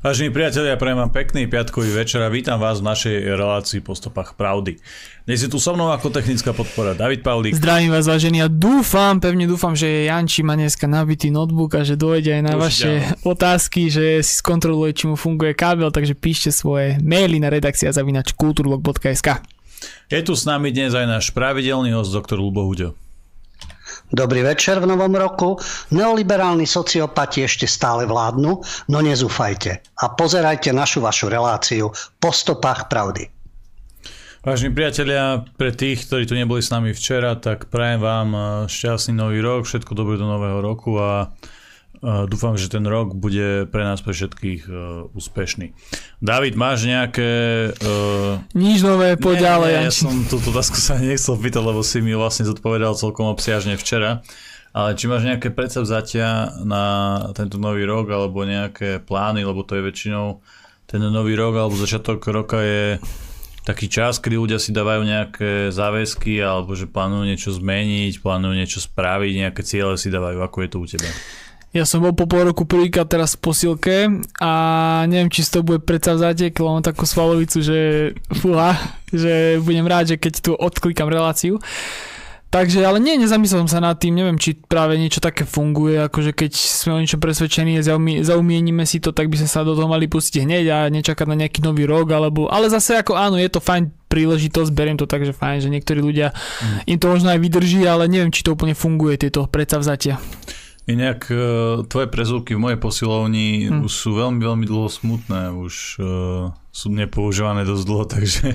Vážení priatelia, prajem vám pekný piatkový večer a vítam vás v našej relácii po stopách pravdy. Dnes je tu so mnou ako technická podpora David Pavlík. Zdravím vás vážení a dúfam, pevne dúfam, že Janči má dneska nabitý notebook a že dojde aj na Určite vaše áno. otázky, že si skontroluje, či mu funguje kábel, takže píšte svoje maily na redakcia zavinač kulturlog.sk. Je tu s nami dnes aj náš pravidelný host, doktor Lubo Huďo. Dobrý večer v novom roku. Neoliberálni sociopati ešte stále vládnu, no nezúfajte. A pozerajte našu vašu reláciu po stopách pravdy. Vážení priatelia, pre tých, ktorí tu neboli s nami včera, tak prajem vám eh, šťastný nový rok, všetko dobré do nového roku a dúfam, že ten rok bude pre nás pre všetkých eh, úspešný. David, máš nejaké... Uh, Nič nové, poď ďalej, ja som túto otázku sa nechcel pýtať, lebo si mi vlastne zodpovedal celkom obsiažne včera. Ale či máš nejaké predsavzatia na tento nový rok, alebo nejaké plány, lebo to je väčšinou ten nový rok, alebo začiatok roka je taký čas, kedy ľudia si dávajú nejaké záväzky, alebo že plánujú niečo zmeniť, plánujú niečo spraviť, nejaké ciele si dávajú. Ako je to u teba? Ja som bol po pol roku prvýkrát teraz v posilke a neviem, či z toho bude predsavzatie, keď mám takú svalovicu, že fúha, že budem rád, že keď tu odklikám reláciu. Takže, ale nie, nezamyslel som sa nad tým, neviem, či práve niečo také funguje, akože keď sme o niečo presvedčení a zaumie, zaumienime si to, tak by sme sa do toho mali pustiť hneď a nečakať na nejaký nový rok, alebo, ale zase ako áno, je to fajn príležitosť, beriem to tak, že fajn, že niektorí ľudia, im to možno aj vydrží, ale neviem, či to úplne funguje, tieto predsavzatia. Inak e, tvoje prezúky v mojej posilovni Hm. už sú veľmi, veľmi dlho smutné, už uh, sú nepoužívané dosť dlho, takže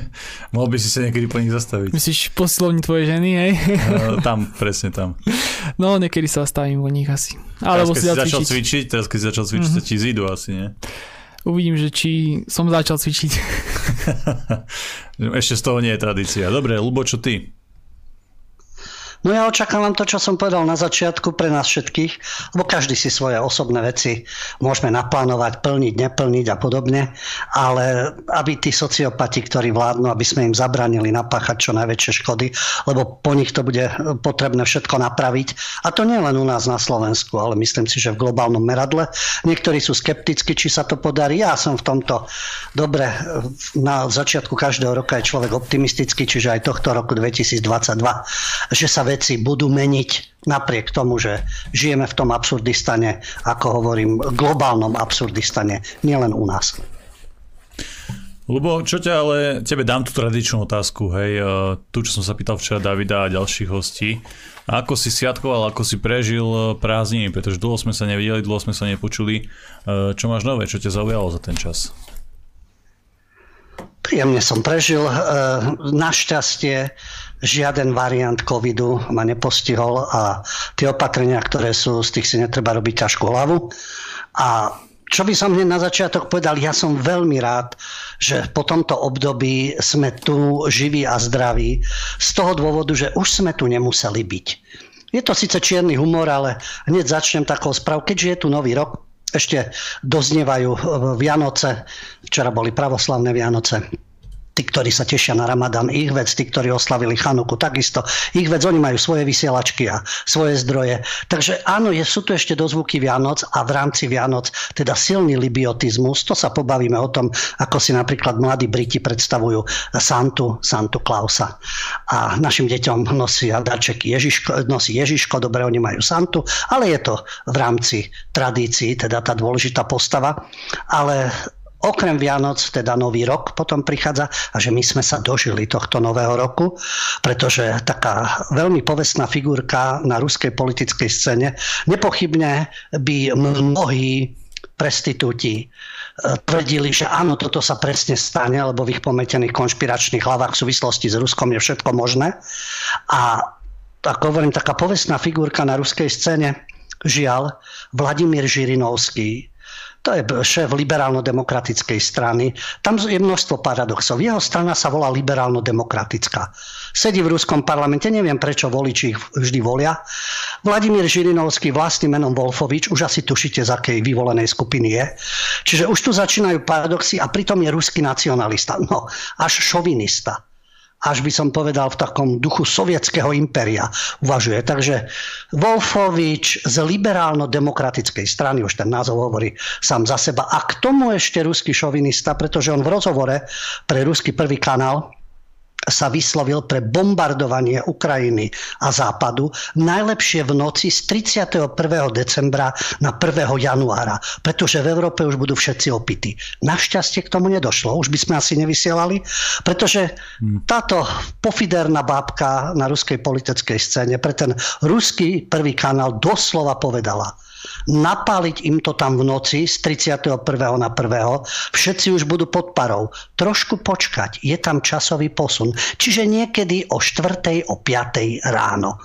mohol by si sa niekedy po nich zastaviť. Myslíš posilovni tvojej ženy, hej? Uh, tam, presne tam. No, niekedy sa stavím o nich asi. Teraz, Alebo keď si si začal zacvičiť. Mhm. cvičiť, teraz keď si začal cvičiť, sa ti zídu asi, nie? Uvidím, že či som začal cvičiť. Ešte z toho nie je tradícia. Dobre, Lubo, čo ty? No ja očakávam to, čo som povedal na začiatku pre nás všetkých, lebo každý si svoje osobné veci môžeme naplánovať, plniť, neplniť a podobne, ale aby tí sociopati, ktorí vládnu, aby sme im zabranili napáchať čo najväčšie škody, lebo po nich to bude potrebné všetko napraviť. A to nie len u nás na Slovensku, ale myslím si, že v globálnom meradle. Niektorí sú skeptickí, či sa to podarí. Ja som v tomto dobre. Na začiatku každého roka je človek optimistický, čiže aj tohto roku 2022, že sa veci budú meniť napriek tomu, že žijeme v tom absurdistane, ako hovorím, globálnom absurdistane, nielen u nás. Lubo, čo ťa ale, tebe dám tú tradičnú otázku, hej, eh, tu, čo som sa pýtal včera Davida a ďalších hostí. Ako si sviatkoval, ako si prežil eh, prázdniny, pretože dlho sme sa nevideli, dlho sme sa nepočuli. Eh, Čo máš nové, čo ťa zaujalo za ten čas? Príjemne som prežil. E, Našťastie žiaden variant covidu ma nepostihol a tie opatrenia, ktoré sú, z tých si netreba robiť ťažkú hlavu. A čo by som hneď na začiatok povedal, ja som veľmi rád, že po tomto období sme tu živí a zdraví z toho dôvodu, že už sme tu nemuseli byť. Je to síce čierny humor, ale hneď začnem takou správ, keďže je tu nový rok, ešte doznievajú Vianoce, včera boli pravoslavné Vianoce, tí, ktorí sa tešia na Ramadan, ich vec, tí, ktorí oslavili Chanuku, takisto. Ich vec, oni majú svoje vysielačky a svoje zdroje. Takže áno, je, sú tu ešte dozvuky Vianoc a v rámci Vianoc teda silný libiotizmus. To sa pobavíme o tom, ako si napríklad mladí Briti predstavujú Santu, Santu Klausa. A našim deťom nosia darčeky Ježiško, nosí Ježiško, dobre, oni majú Santu, ale je to v rámci tradícií, teda tá dôležitá postava. Ale Okrem Vianoc, teda Nový rok potom prichádza a že my sme sa dožili tohto nového roku, pretože taká veľmi povestná figurka na ruskej politickej scéne nepochybne by mnohí prestitúti e, tvrdili, že áno, toto sa presne stane, lebo v ich pometených konšpiračných hlavách v súvislosti s Ruskom je všetko možné. A ako hovorím, taká povestná figurka na ruskej scéne, žiaľ, Vladimír Žirinovský, to je šéf liberálno-demokratickej strany. Tam je množstvo paradoxov. Jeho strana sa volá liberálno-demokratická. Sedí v ruskom parlamente, neviem prečo voliči ich vždy volia. Vladimír Žirinovský vlastným menom Wolfovič, už asi tušíte, z akej vyvolenej skupiny je. Čiže už tu začínajú paradoxy a pritom je ruský nacionalista. No, až šovinista. Až by som povedal v takom duchu sovietského impéria uvažuje. Takže Wolfovič z liberálno-demokratickej strany, už ten názov hovorí sám za seba, a k tomu ešte ruský šovinista, pretože on v rozhovore pre ruský prvý kanál sa vyslovil pre bombardovanie Ukrajiny a Západu najlepšie v noci z 31. decembra na 1. januára, pretože v Európe už budú všetci opití. Našťastie k tomu nedošlo, už by sme asi nevysielali, pretože hmm. táto pofiderná bábka na ruskej politickej scéne pre ten ruský prvý kanál doslova povedala – napáliť im to tam v noci z 31. na 1. Všetci už budú pod parou. Trošku počkať, je tam časový posun. Čiže niekedy o 4. o 5. ráno.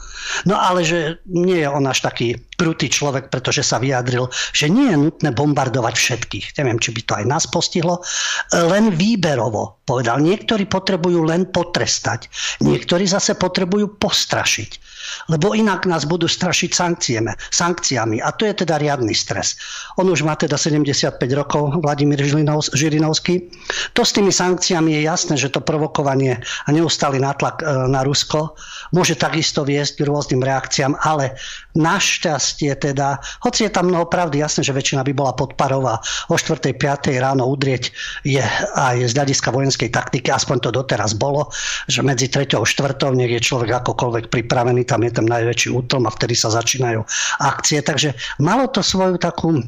No ale že nie je on až taký krutý človek, pretože sa vyjadril, že nie je nutné bombardovať všetkých. Neviem, či by to aj nás postihlo. Len výberovo povedal. Niektorí potrebujú len potrestať. Niektorí zase potrebujú postrašiť lebo inak nás budú strašiť sankciami, sankciami a to je teda riadny stres. On už má teda 75 rokov, Vladimír Žirinovský. To s tými sankciami je jasné, že to provokovanie a neustály nátlak e, na Rusko môže takisto viesť k rôznym reakciám, ale našťastie teda, hoci je tam mnoho pravdy, jasné, že väčšina by bola podparová, o 4. 5. ráno udrieť je aj z hľadiska vojenskej taktiky, aspoň to doteraz bolo, že medzi 3. a 4. nech je človek akokoľvek pripravený, tam je ten najväčší útlm a vtedy sa začínajú akcie. Takže malo to svoju takú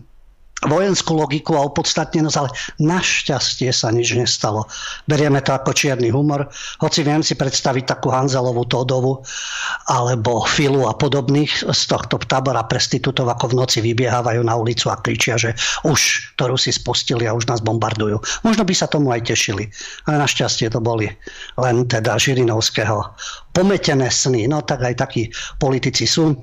vojenskú logiku a opodstatnenosť, ale našťastie sa nič nestalo. Berieme to ako čierny humor, hoci viem si predstaviť takú Hanzelovú Todovu alebo Filu a podobných z tohto tábora prestitútov, ako v noci vybiehávajú na ulicu a kričia, že už to Rusi spustili a už nás bombardujú. Možno by sa tomu aj tešili, ale našťastie to boli len teda Žirinovského pometené sny. No tak aj takí politici sú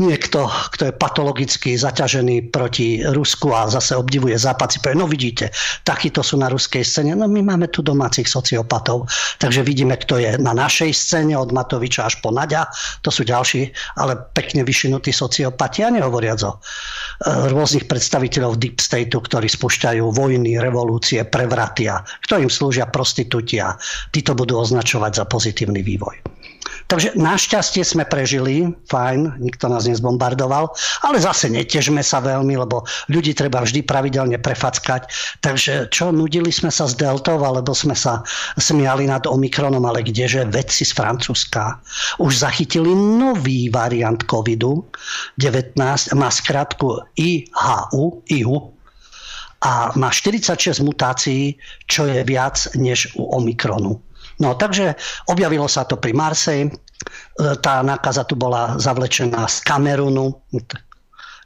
niekto, kto je patologicky zaťažený proti Rusku a zase obdivuje Západ, si povie, no vidíte, takíto sú na ruskej scéne. No my máme tu domácich sociopatov, takže vidíme, kto je na našej scéne od Matoviča až po Naďa. To sú ďalší, ale pekne vyšinutí sociopati a nehovoriac o e, rôznych predstaviteľov Deep Stateu, ktorí spúšťajú vojny, revolúcie, prevraty a ktorým slúžia prostitúti a títo budú označovať za pozitívny vývoj. Takže našťastie sme prežili, fajn, nikto nás nezbombardoval, ale zase netežme sa veľmi, lebo ľudí treba vždy pravidelne prefackať. Takže čo, nudili sme sa s Deltou, alebo sme sa smiali nad Omikronom, ale kdeže vedci z Francúzska už zachytili nový variant COVID-19, má skratku IHU, IHU, a má 46 mutácií, čo je viac než u Omikronu. No takže objavilo sa to pri Marsej. E, tá nákaza tu bola zavlečená z Kamerunu.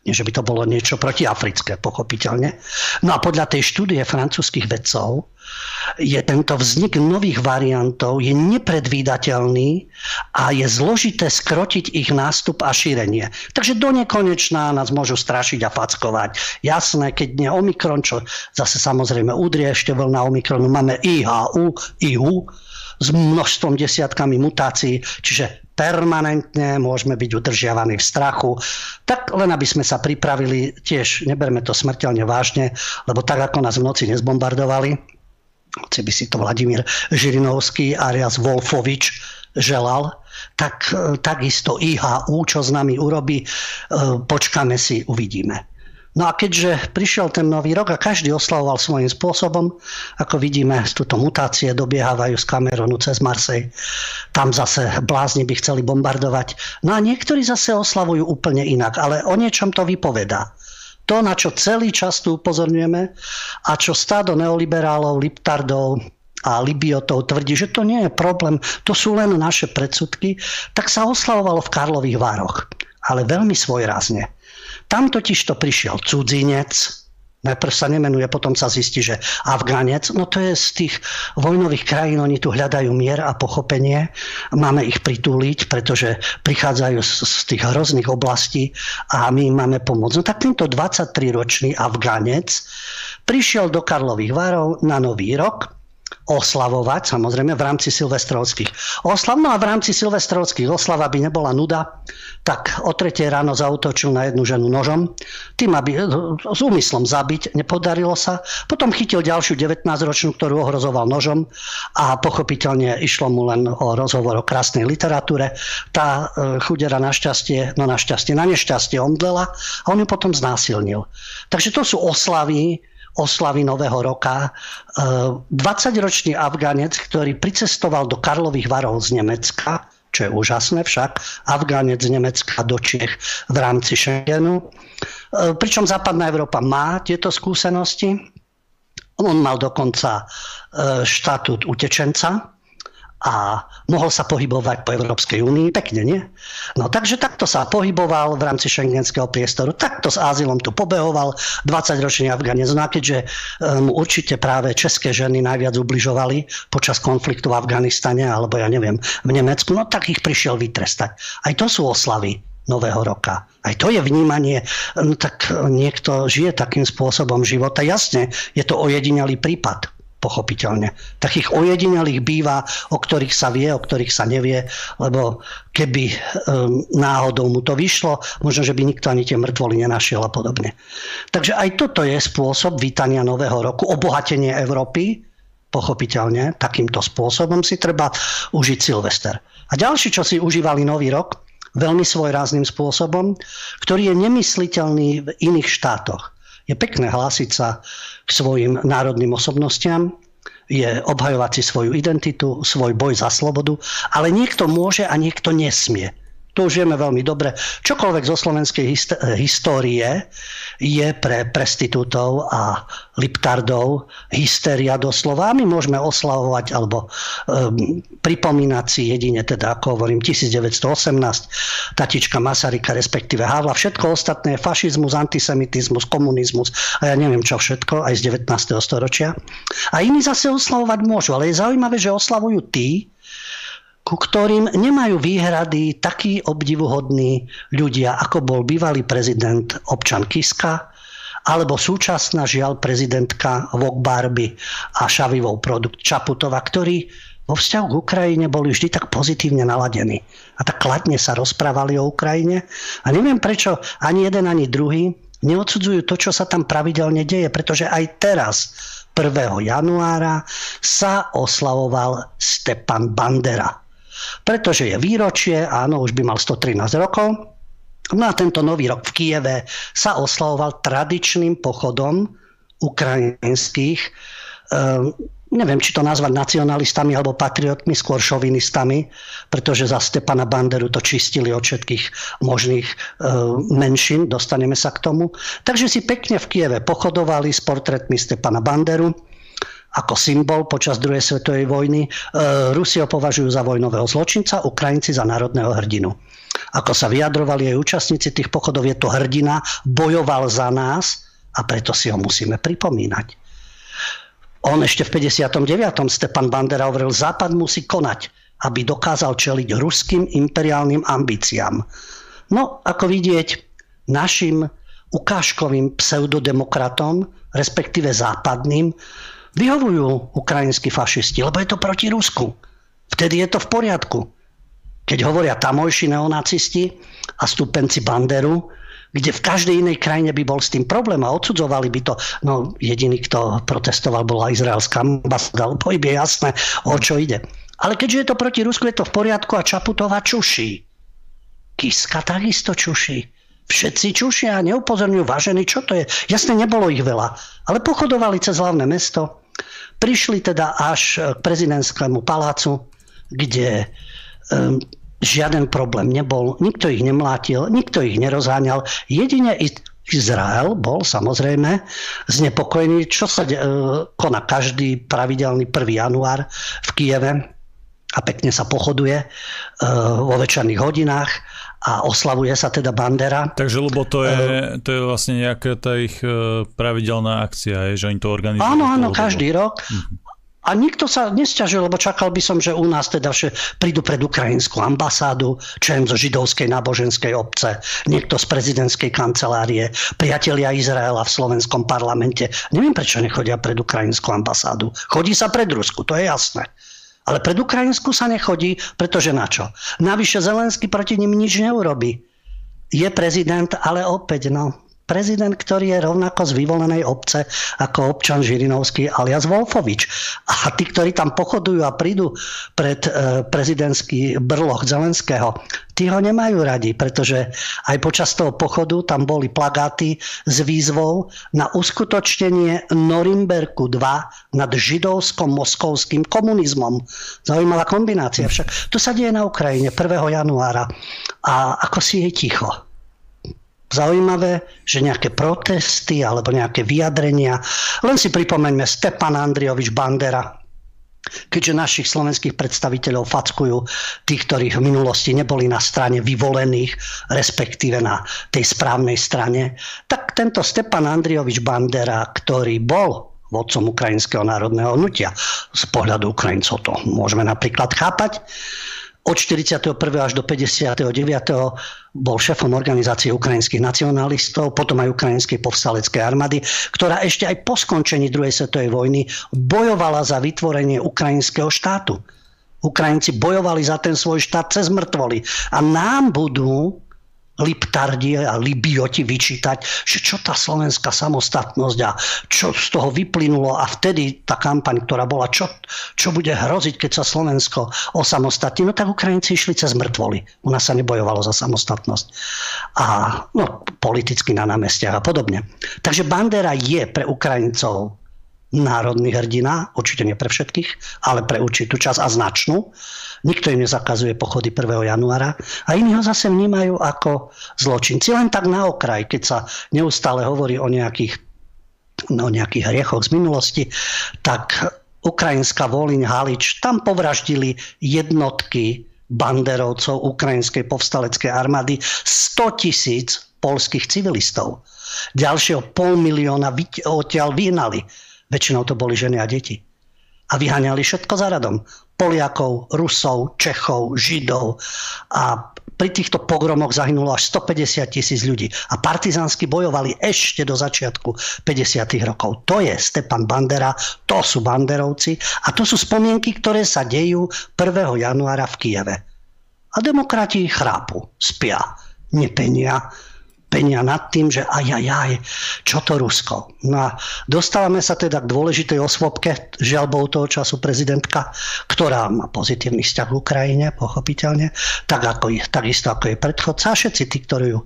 Nie, že by to bolo niečo protiafrické, pochopiteľne. No a podľa tej štúdie francúzských vedcov je tento vznik nových variantov je nepredvídateľný a je zložité skrotiť ich nástup a šírenie. Takže do nekonečná nás môžu strašiť a fackovať. Jasné, keď nie Omikron, čo zase samozrejme udrie ešte vlna Omikronu, máme IHU, IHU, s množstvom desiatkami mutácií, čiže permanentne môžeme byť udržiavaní v strachu. Tak len aby sme sa pripravili, tiež neberme to smrteľne vážne, lebo tak ako nás v noci nezbombardovali, hoci by si to Vladimír Žirinovský alias Wolfovič želal, tak takisto IHU, čo s nami urobí, e, počkáme si, uvidíme. No a keďže prišiel ten nový rok a každý oslavoval svojím spôsobom, ako vidíme, túto mutácie dobiehávajú z Kameronu cez Marsej. Tam zase blázni by chceli bombardovať. No a niektorí zase oslavujú úplne inak, ale o niečom to vypovedá. To, na čo celý čas tu upozorňujeme a čo stádo neoliberálov, liptardov, a Libiotov tvrdí, že to nie je problém, to sú len naše predsudky, tak sa oslavovalo v Karlových Vároch. Ale veľmi svojrázne. Tam totiž to prišiel cudzinec, Najprv sa nemenuje, potom sa zistí, že Afgánec, no to je z tých vojnových krajín, oni tu hľadajú mier a pochopenie. Máme ich pritúliť, pretože prichádzajú z, tých hrozných oblastí a my im máme pomôcť. No tak tento 23-ročný Afgánec prišiel do Karlových varov na Nový rok oslavovať, samozrejme v rámci silvestrovských oslav. No a v rámci silvestrovských oslav, aby nebola nuda, tak o tretie ráno zautočil na jednu ženu nožom, tým, aby s úmyslom zabiť, nepodarilo sa. Potom chytil ďalšiu 19-ročnú, ktorú ohrozoval nožom a pochopiteľne išlo mu len o rozhovor o krásnej literatúre. Tá e, chudera našťastie, no našťastie, na nešťastie omdlela a on ju potom znásilnil. Takže to sú oslavy, oslavy Nového roka. 20-ročný e, Afganec, ktorý pricestoval do Karlových varov z Nemecka, čo je úžasné však, Afganec z Nemecka do Čech v rámci Schengenu. E, pričom západná Európa má tieto skúsenosti. On mal dokonca e, štatút utečenca, a mohol sa pohybovať po Európskej únii. Pekne, nie? No takže takto sa pohyboval v rámci šengenského priestoru, takto s azylom tu pobehoval 20-ročný Afganec. No keďže mu um, určite práve české ženy najviac ubližovali počas konfliktu v Afganistane alebo ja neviem, v Nemecku, no tak ich prišiel vytrestať. Aj to sú oslavy nového roka. Aj to je vnímanie, no tak niekto žije takým spôsobom života. Jasne, je to ojedinelý prípad pochopiteľne. Takých ojedinelých býva, o ktorých sa vie, o ktorých sa nevie, lebo keby um, náhodou mu to vyšlo, možno, že by nikto ani tie mŕtvoly nenašiel a podobne. Takže aj toto je spôsob vítania nového roku, obohatenie Európy, pochopiteľne, takýmto spôsobom si treba užiť Silvester. A ďalší, čo si užívali nový rok, veľmi svojrázným spôsobom, ktorý je nemysliteľný v iných štátoch. Je pekné hlásiť sa k svojim národným osobnostiam, je obhajovať si svoju identitu, svoj boj za slobodu, ale niekto môže a niekto nesmie. To už vieme veľmi dobre. Čokoľvek zo slovenskej histórie je pre prestitútov a liptardov hystéria doslova. A my môžeme oslavovať alebo um, pripomínať si jedine, teda ako hovorím, 1918, tatička Masarika, respektíve Havla. Všetko ostatné je fašizmus, antisemitizmus, komunizmus a ja neviem čo všetko, aj z 19. storočia. A iní zase oslavovať môžu, ale je zaujímavé, že oslavujú tí, ku ktorým nemajú výhrady takí obdivuhodní ľudia, ako bol bývalý prezident občan Kiska, alebo súčasná žiaľ prezidentka Vok Barbie a šavivou produkt Čaputova, ktorí vo vzťahu k Ukrajine boli vždy tak pozitívne naladení. A tak kladne sa rozprávali o Ukrajine. A neviem prečo ani jeden, ani druhý neodsudzujú to, čo sa tam pravidelne deje, pretože aj teraz 1. januára sa oslavoval Stepan Bandera pretože je výročie, áno, už by mal 113 rokov. No a tento nový rok v Kieve sa oslavoval tradičným pochodom ukrajinských, um, neviem, či to nazvať nacionalistami alebo patriotmi, skôr šovinistami, pretože za Stepana Banderu to čistili od všetkých možných uh, menšín, dostaneme sa k tomu. Takže si pekne v Kieve pochodovali s portrétmi Stepana Banderu ako symbol počas druhej svetovej vojny. E, Rusi ho považujú za vojnového zločinca, Ukrajinci za národného hrdinu. Ako sa vyjadrovali aj účastníci tých pochodov, je to hrdina, bojoval za nás a preto si ho musíme pripomínať. On ešte v 59. Stepan Bandera hovoril, Západ musí konať, aby dokázal čeliť ruským imperiálnym ambíciám. No, ako vidieť, našim ukážkovým pseudodemokratom, respektíve západným, vyhovujú ukrajinskí fašisti, lebo je to proti Rusku. Vtedy je to v poriadku. Keď hovoria tamojší neonacisti a stúpenci Banderu, kde v každej inej krajine by bol s tým problém a odsudzovali by to. No jediný, kto protestoval, bola izraelská ambasáda, lebo je jasné, o čo ide. Ale keďže je to proti Rusku, je to v poriadku a Čaputová čuší. Kiska takisto čuší. Všetci čušia a neupozorňujú, vážení, čo to je. Jasne, nebolo ich veľa, ale pochodovali cez hlavné mesto, Prišli teda až k prezidentskému palácu, kde um, žiaden problém nebol, nikto ich nemlátil, nikto ich nerozháňal. Jedine Izrael bol samozrejme znepokojený, čo sa uh, koná každý pravidelný 1. január v Kieve a pekne sa pochoduje uh, vo večerných hodinách a oslavuje sa teda Bandera. Takže lebo to je, uh, to je vlastne nejaká tá ich e, pravidelná akcia, je, že oni to organizujú? Áno, áno, každý rok. Uh-huh. A nikto sa nesťažil, lebo čakal by som, že u nás teda že prídu pred ukrajinskú ambasádu, člen zo židovskej náboženskej obce, niekto z prezidentskej kancelárie, priatelia Izraela v slovenskom parlamente. Neviem, prečo nechodia pred ukrajinskú ambasádu. Chodí sa pred Rusku, to je jasné. Ale pred Ukrajinsku sa nechodí, pretože na čo? Navyše Zelenský proti nim nič neurobi. Je prezident, ale opäť, no, prezident, ktorý je rovnako z vyvolenej obce ako občan Žirinovský alias Wolfovič. A tí, ktorí tam pochodujú a prídu pred e, prezidentský brloch Zelenského, tí ho nemajú radi, pretože aj počas toho pochodu tam boli plagáty s výzvou na uskutočnenie Norimberku 2 nad židovsko-moskovským komunizmom. Zaujímavá kombinácia. Však to sa deje na Ukrajine 1. januára. A ako si je ticho zaujímavé, že nejaké protesty alebo nejaké vyjadrenia, len si pripomeňme Stepan Andriovič Bandera, keďže našich slovenských predstaviteľov fackujú tých, ktorí v minulosti neboli na strane vyvolených, respektíve na tej správnej strane, tak tento Stepan Andriovič Bandera, ktorý bol vodcom Ukrajinského národného hnutia, z pohľadu Ukrajincov to môžeme napríklad chápať, od 41. až do 59. bol šéfom organizácie ukrajinských nacionalistov, potom aj ukrajinskej povstaleckej armády, ktorá ešte aj po skončení druhej svetovej vojny bojovala za vytvorenie ukrajinského štátu. Ukrajinci bojovali za ten svoj štát cez mŕtvoly. A nám budú liptardie a libioti vyčítať, že čo tá slovenská samostatnosť a čo z toho vyplynulo a vtedy tá kampaň, ktorá bola, čo, čo bude hroziť, keď sa Slovensko osamostatní, no tak Ukrajinci išli cez mŕtvoly. U nás sa nebojovalo za samostatnosť. A no, politicky na námestiach a podobne. Takže Bandera je pre Ukrajincov národný hrdina, určite nie pre všetkých, ale pre určitú časť a značnú. Nikto im nezakazuje pochody 1. januára a iní ho zase vnímajú ako zločinci. Len tak na okraj, keď sa neustále hovorí o nejakých, o nejakých hriechoch z minulosti, tak ukrajinská Voliň Halič, tam povraždili jednotky banderovcov ukrajinskej povstaleckej armády 100 tisíc polských civilistov. Ďalšieho pol milióna odtiaľ vyhnali. Väčšinou to boli ženy a deti. A vyháňali všetko za radom. Poliakov, Rusov, Čechov, Židov a pri týchto pogromoch zahynulo až 150 tisíc ľudí. A partizánsky bojovali ešte do začiatku 50. rokov. To je Stepan Bandera, to sú banderovci a to sú spomienky, ktoré sa dejú 1. januára v Kieve. A demokrati chrápu, spia, nepenia, penia nad tým, že aj, aj, aj, čo to Rusko. No a dostávame sa teda k dôležitej osvobke, žiaľ bol toho času prezidentka, ktorá má pozitívny vzťah k Ukrajine, pochopiteľne, tak ako je, takisto ako je predchodca. Všetci tí, ktorí ju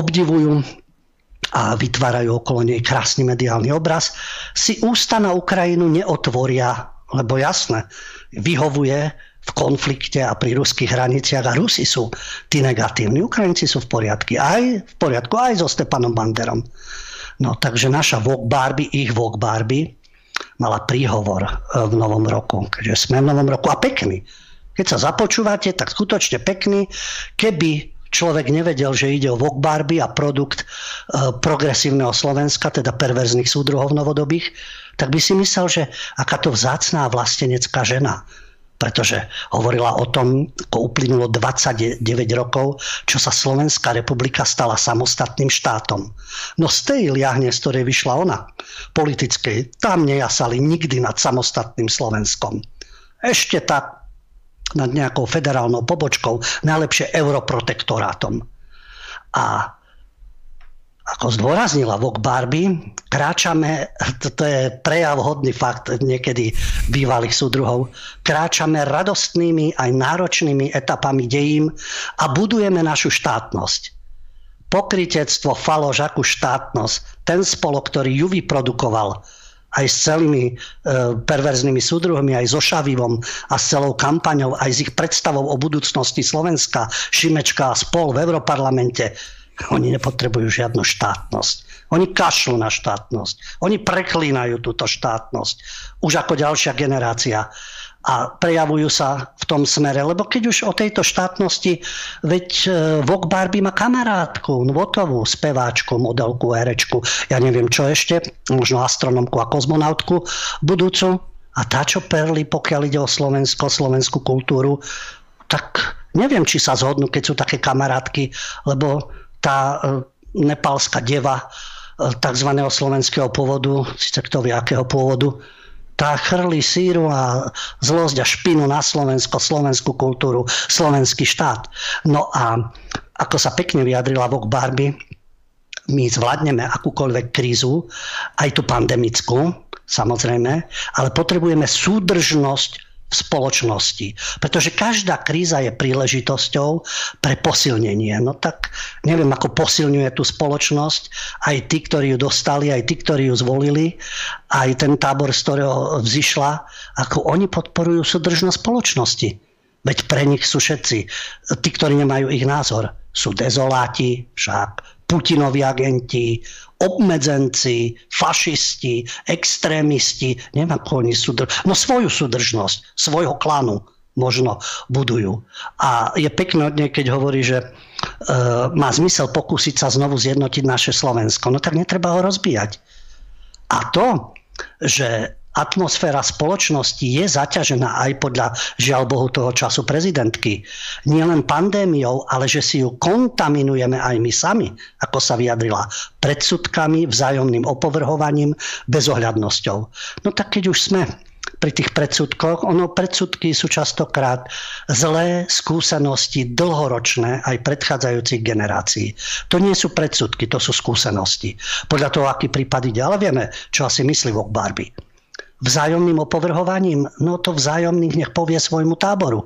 obdivujú, a vytvárajú okolo nej krásny mediálny obraz, si ústa na Ukrajinu neotvoria, lebo jasné, vyhovuje v konflikte a pri ruských hraniciach a Rusi sú tí negatívni. Ukrajinci sú v poriadku, aj v poriadku, aj so Stepanom Banderom. No takže naša Vogue Barbie, ich Vogue Barbie mala príhovor e, v novom roku, keďže sme v novom roku a pekný. Keď sa započúvate, tak skutočne pekný. Keby človek nevedel, že ide o Vogue Barbie a produkt e, progresívneho Slovenska, teda perverzných súdruhov novodobých, tak by si myslel, že aká to vzácná vlastenecká žena pretože hovorila o tom, ako uplynulo 29 rokov, čo sa Slovenská republika stala samostatným štátom. No z tej liahne, z ktorej vyšla ona, politickej, tam nejasali nikdy nad samostatným Slovenskom. Ešte tak nad nejakou federálnou pobočkou, najlepšie europrotektorátom. A ako zdôraznila Vok Barbie, kráčame, to je prejav hodný fakt niekedy bývalých súdruhov, kráčame radostnými aj náročnými etapami dejín a budujeme našu štátnosť. Pokritectvo, falož, akú štátnosť, ten spolok, ktorý ju vyprodukoval, aj s celými e, perverznými súdruhmi, aj so Šavivom a s celou kampaňou, aj s ich predstavou o budúcnosti Slovenska, Šimečka a spol v Europarlamente, oni nepotrebujú žiadnu štátnosť. Oni kašľú na štátnosť. Oni preklínajú túto štátnosť. Už ako ďalšia generácia. A prejavujú sa v tom smere. Lebo keď už o tejto štátnosti, veď e, Vok Barbie má kamarátku, Nvotovú, speváčku, modelku, herečku, ja neviem čo ešte, možno astronomku a kozmonautku budúcu. A tá, čo perli, pokiaľ ide o Slovensko, slovenskú kultúru, tak neviem, či sa zhodnú, keď sú také kamarátky, lebo tá e, nepálska deva e, tzv. slovenského pôvodu, síce kto vie akého pôvodu, tá chrli síru a zlosť a špinu na Slovensko, slovenskú kultúru, slovenský štát. No a ako sa pekne vyjadrila Vok Barbie, my zvládneme akúkoľvek krízu, aj tú pandemickú, samozrejme, ale potrebujeme súdržnosť v spoločnosti. Pretože každá kríza je príležitosťou pre posilnenie. No tak neviem, ako posilňuje tú spoločnosť aj tí, ktorí ju dostali, aj tí, ktorí ju zvolili, aj ten tábor, z ktorého vzýšla, ako oni podporujú súdržnosť spoločnosti. Veď pre nich sú všetci, tí, ktorí nemajú ich názor, sú dezoláti, však Putinovi agenti, obmedzenci, fašisti, extrémisti, ako oni súdr... no svoju súdržnosť, svojho klanu možno budujú. A je pekné od nej, keď hovorí, že e, má zmysel pokúsiť sa znovu zjednotiť naše Slovensko. No tak netreba ho rozbíjať. A to, že atmosféra spoločnosti je zaťažená aj podľa žiaľ Bohu toho času prezidentky. Nie len pandémiou, ale že si ju kontaminujeme aj my sami, ako sa vyjadrila, predsudkami, vzájomným opovrhovaním, bezohľadnosťou. No tak keď už sme pri tých predsudkoch. Ono, predsudky sú častokrát zlé skúsenosti, dlhoročné aj predchádzajúcich generácií. To nie sú predsudky, to sú skúsenosti. Podľa toho, aký prípad ide, ale vieme, čo asi myslí Vok Barbie vzájomným opovrhovaním, no to vzájomných nech povie svojmu táboru.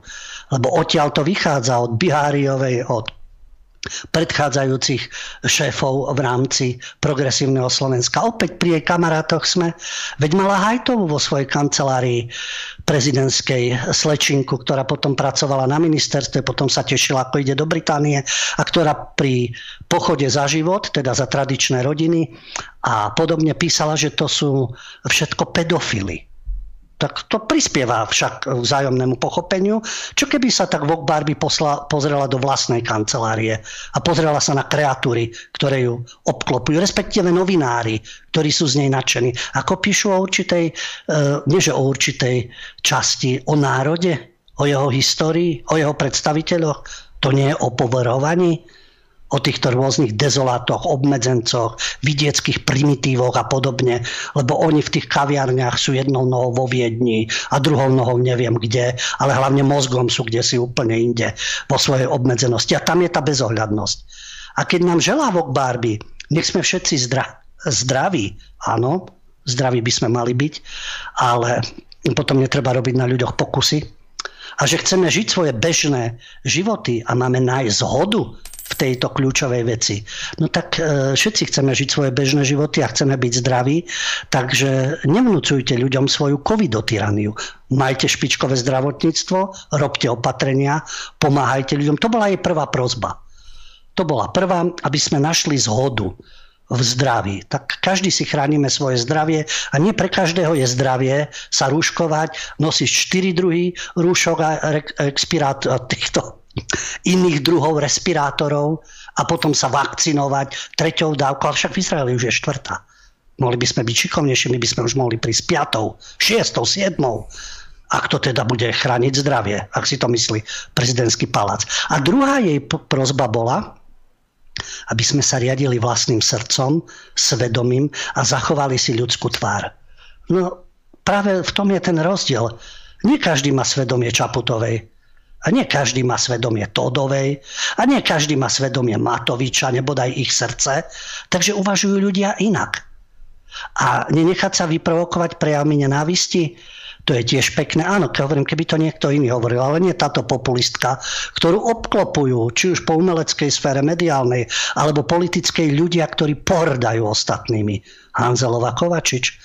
Lebo odtiaľ to vychádza od Biháriovej, od predchádzajúcich šéfov v rámci progresívneho Slovenska. Opäť pri jej kamarátoch sme, veď mala Hajtovú vo svojej kancelárii prezidentskej slečinku, ktorá potom pracovala na ministerstve, potom sa tešila, ako ide do Británie a ktorá pri pochode za život, teda za tradičné rodiny a podobne písala, že to sú všetko pedofily tak to prispieva však vzájomnému pochopeniu. Čo keby sa tak Vogue Barbie posla, pozrela do vlastnej kancelárie a pozrela sa na kreatúry, ktoré ju obklopujú, respektíve novinári, ktorí sú z nej nadšení. Ako píšu o určitej, e, nie že o určitej časti, o národe, o jeho histórii, o jeho predstaviteľoch. To nie je o poverovaní o týchto rôznych dezolátoch, obmedzencoch, vidieckých primitívoch a podobne, lebo oni v tých kaviarniach sú jednou nohou vo Viedni a druhou nohou neviem kde, ale hlavne mozgom sú kde si úplne inde vo svojej obmedzenosti. A tam je tá bezohľadnosť. A keď nám želá Vok Barbie, nech sme všetci zdra- zdraví, áno, zdraví by sme mali byť, ale potom netreba robiť na ľuďoch pokusy. A že chceme žiť svoje bežné životy a máme nájsť zhodu v tejto kľúčovej veci. No tak e, všetci chceme žiť svoje bežné životy a chceme byť zdraví, takže nevnúcujte ľuďom svoju covidotyraniu. Majte špičkové zdravotníctvo, robte opatrenia, pomáhajte ľuďom. To bola jej prvá prozba. To bola prvá, aby sme našli zhodu v zdraví. Tak každý si chránime svoje zdravie a nie pre každého je zdravie sa rúškovať, nosiť 4 druhy rúšok a expirát týchto iných druhov respirátorov a potom sa vakcinovať treťou dávkou, ale však v Izraeli už je štvrtá. Mohli by sme byť šikovnejší, my by sme už mohli prísť piatou, šiestou, siedmou. Ak to teda bude chrániť zdravie, ak si to myslí prezidentský palác. A druhá jej prozba bola, aby sme sa riadili vlastným srdcom, svedomím a zachovali si ľudskú tvár. No práve v tom je ten rozdiel. Nie každý má svedomie Čaputovej. A nie každý má svedomie Todovej, a nie každý má svedomie Matoviča, nebodaj ich srdce, takže uvažujú ľudia inak. A nenechať sa vyprovokovať prejavmi nenávisti, to je tiež pekné. Áno, keď hovorím, keby to niekto iný hovoril, ale nie táto populistka, ktorú obklopujú, či už po umeleckej sfére mediálnej, alebo politickej ľudia, ktorí pohrdajú ostatnými. Hanzelova Kovačič,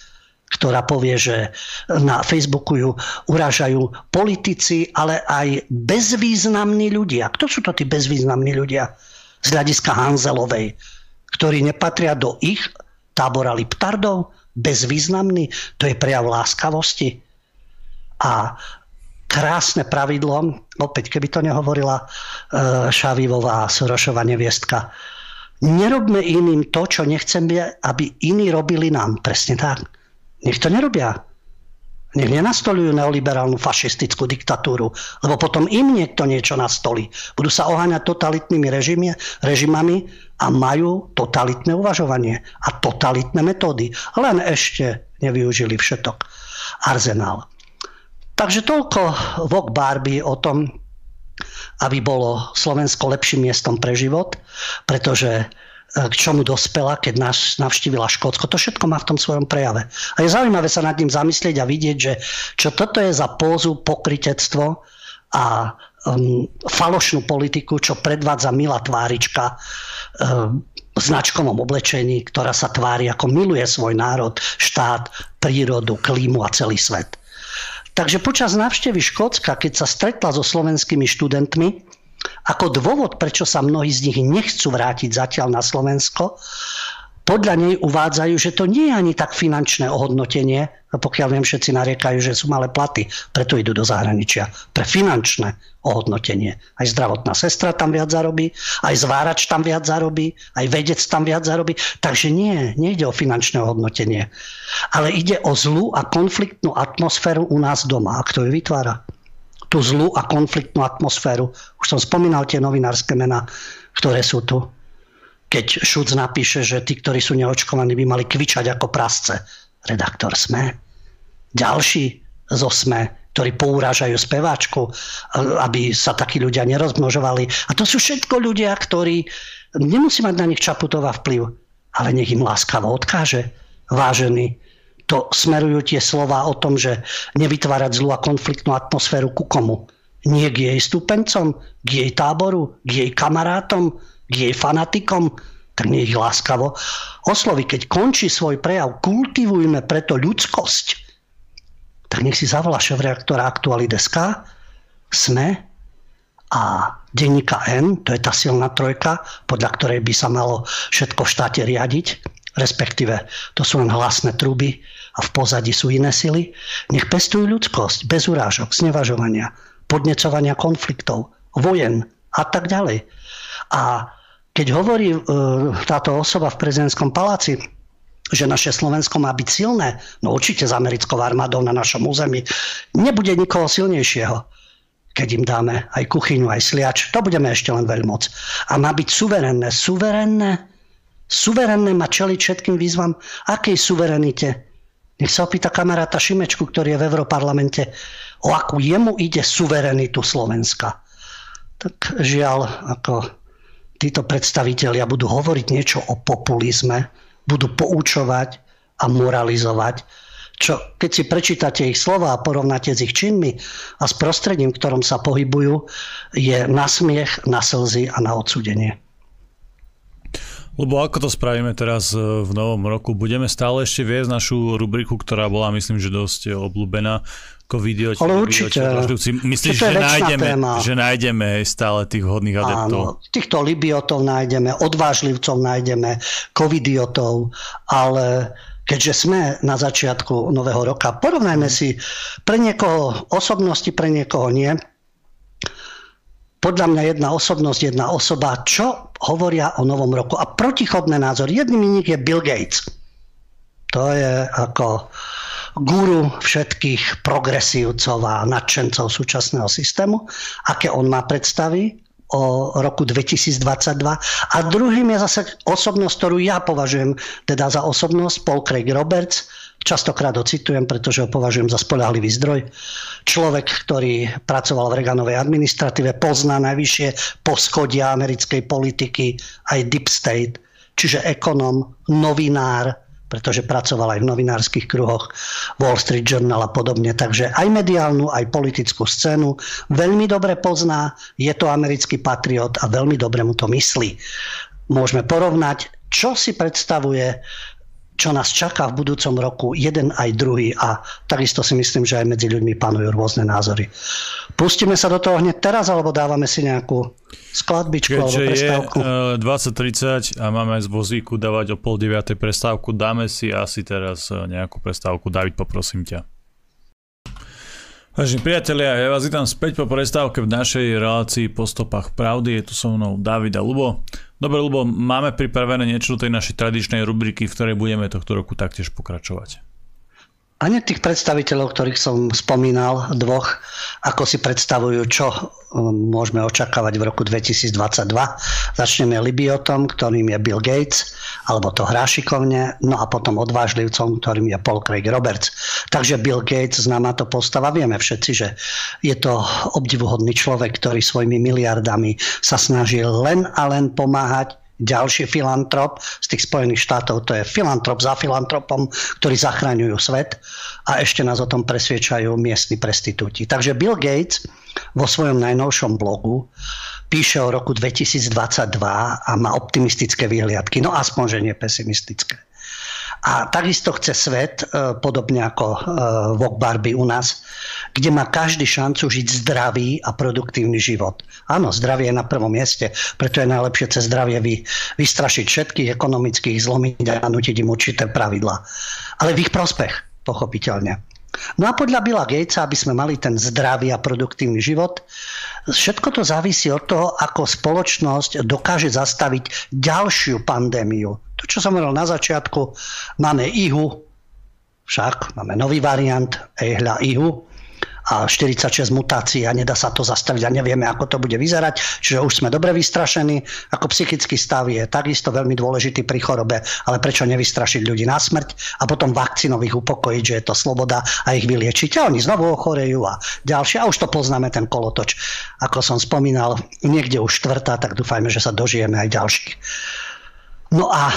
ktorá povie, že na Facebooku ju urážajú politici, ale aj bezvýznamní ľudia. Kto sú to tí bezvýznamní ľudia z hľadiska Hanzelovej, ktorí nepatria do ich tábora Liptardov? Bezvýznamní? To je prejav láskavosti. A krásne pravidlo, opäť keby to nehovorila uh, Šavivová Sorošova neviestka, nerobme iným to, čo nechceme, aby iní robili nám. Presne tak. Nech to nerobia. Nech nenastolujú neoliberálnu fašistickú diktatúru, lebo potom im niekto niečo nastolí. Budú sa oháňať totalitnými režimy, režimami a majú totalitné uvažovanie a totalitné metódy. Len ešte nevyužili všetok arzenál. Takže toľko Vok Barbie o tom, aby bolo Slovensko lepším miestom pre život, pretože k čomu dospela, keď nás navštívila Škótsko. To všetko má v tom svojom prejave. A je zaujímavé sa nad tým zamyslieť a vidieť, že čo toto je za pózu, pokritectvo a um, falošnú politiku, čo predvádza milá tvárička um, v značkovom oblečení, ktorá sa tvári ako miluje svoj národ, štát, prírodu, klímu a celý svet. Takže počas návštevy Škótska, keď sa stretla so slovenskými študentmi, ako dôvod, prečo sa mnohí z nich nechcú vrátiť zatiaľ na Slovensko, podľa nej uvádzajú, že to nie je ani tak finančné ohodnotenie, pokiaľ viem, všetci nariekajú, že sú malé platy, preto idú do zahraničia. Pre finančné ohodnotenie. Aj zdravotná sestra tam viac zarobí, aj zvárač tam viac zarobí, aj vedec tam viac zarobí. Takže nie, nejde o finančné ohodnotenie. Ale ide o zlú a konfliktnú atmosféru u nás doma. A kto ju vytvára? Tú zlú a konfliktnú atmosféru. Už som spomínal tie novinárske mená, ktoré sú tu. Keď Šuc napíše, že tí, ktorí sú neočkovaní, by mali kvičať ako prasce. Redaktor SME. Ďalší zo SME, ktorí pourážajú speváčku, aby sa takí ľudia nerozmnožovali. A to sú všetko ľudia, ktorí nemusí mať na nich Čaputová vplyv, ale nech im láskavo odkáže. Vážený, to smerujú tie slova o tom, že nevytvárať zlú a konfliktnú atmosféru ku komu. Nie k jej stúpencom, k jej táboru, k jej kamarátom, k jej fanatikom, tak nie ich láskavo. Oslovi, keď končí svoj prejav, kultivujme preto ľudskosť, tak nech si zavolá šéf reaktora Aktuality.sk, SME a denníka N, to je tá silná trojka, podľa ktorej by sa malo všetko v štáte riadiť, respektíve to sú len hlasné truby a v pozadí sú iné sily, nech pestujú ľudskosť bez urážok, znevažovania, podnecovania konfliktov, vojen a tak ďalej. A keď hovorí e, táto osoba v prezidentskom paláci, že naše Slovensko má byť silné, no určite s americkou armádou na našom území, nebude nikoho silnejšieho keď im dáme aj kuchyňu, aj sliač, to budeme ešte len veľmoc. A má byť suverénne. Suverénne Suverénne má čeliť všetkým výzvam. Akej suverenite? Nech sa opýta kamaráta Šimečku, ktorý je v Európarlamente, o akú jemu ide suverenitu Slovenska. Tak žiaľ, ako títo predstavitelia budú hovoriť niečo o populizme, budú poučovať a moralizovať, čo keď si prečítate ich slova a porovnáte s ich činmi a s prostredím, v ktorom sa pohybujú, je na smiech, na slzy a na odsudenie. Lebo ako to spravíme teraz e, v novom roku? Budeme stále ešte viesť našu rubriku, ktorá bola, myslím, že dosť obľúbená. Covidioti, Ale určite. Myslíš, že nájdeme, téma. že nájdeme stále tých hodných adeptov? Áno, týchto libiotov nájdeme, odvážlivcov nájdeme, covidiotov, ale keďže sme na začiatku nového roka, porovnajme si pre niekoho osobnosti, pre niekoho nie podľa mňa jedna osobnosť, jedna osoba, čo hovoria o novom roku. A protichodné názory. Jedným z nich je Bill Gates. To je ako guru všetkých progresívcov a nadšencov súčasného systému. Aké on má predstavy o roku 2022. A druhým je zase osobnosť, ktorú ja považujem teda za osobnosť, Paul Craig Roberts, Častokrát ho citujem, pretože ho považujem za spolahlivý zdroj. Človek, ktorý pracoval v Reaganovej administratíve, pozná najvyššie poschodia americkej politiky, aj deep state, čiže ekonom, novinár, pretože pracoval aj v novinárskych kruhoch, Wall Street Journal a podobne. Takže aj mediálnu, aj politickú scénu veľmi dobre pozná, je to americký patriot a veľmi dobre mu to myslí. Môžeme porovnať, čo si predstavuje čo nás čaká v budúcom roku, jeden aj druhý a takisto si myslím, že aj medzi ľuďmi panujú rôzne názory. Pustíme sa do toho hneď teraz, alebo dávame si nejakú skladbičku Keďže alebo prestávku? je 20.30 a máme z vozíku dávať o pol 9. prestávku, dáme si asi teraz e, nejakú prestávku. David, poprosím ťa. Vážení priatelia, ja vás vítam späť po prestávke v našej relácii po stopách pravdy. Je tu so mnou David a Lubo. Dobre, Lubo, máme pripravené niečo do tej našej tradičnej rubriky, v ktorej budeme tohto roku taktiež pokračovať. Ani tých predstaviteľov, ktorých som spomínal, dvoch, ako si predstavujú, čo um, môžeme očakávať v roku 2022. Začneme Libiotom, ktorým je Bill Gates, alebo to Hrášikovne, no a potom odvážlivcom, ktorým je Paul Craig Roberts. Takže Bill Gates, známa to postava, vieme všetci, že je to obdivuhodný človek, ktorý svojimi miliardami sa snaží len a len pomáhať ďalší filantrop z tých Spojených štátov, to je filantrop za filantropom, ktorí zachraňujú svet a ešte nás o tom presviečajú miestni prestitúti. Takže Bill Gates vo svojom najnovšom blogu píše o roku 2022 a má optimistické výhliadky, no aspoň, že nie pesimistické. A takisto chce svet, e, podobne ako e, Vok Barbie u nás, kde má každý šancu žiť zdravý a produktívny život. Áno, zdravie je na prvom mieste, preto je najlepšie cez zdravie vy, vystrašiť všetkých ekonomických zlomiť a nutiť im určité pravidla. Ale v ich prospech, pochopiteľne. No a podľa Billa Gatesa, aby sme mali ten zdravý a produktívny život, všetko to závisí od toho, ako spoločnosť dokáže zastaviť ďalšiu pandémiu. To, čo som hovoril na začiatku, máme ihu, však máme nový variant, ehľa ihu, a 46 mutácií a nedá sa to zastaviť a nevieme, ako to bude vyzerať. Čiže už sme dobre vystrašení. Ako psychický stav je takisto veľmi dôležitý pri chorobe, ale prečo nevystrašiť ľudí na smrť a potom vakcinových upokojiť, že je to sloboda a ich vyliečiť. A oni znovu ochorejú a ďalšie. A už to poznáme, ten kolotoč. Ako som spomínal, niekde už štvrtá, tak dúfajme, že sa dožijeme aj ďalších. No a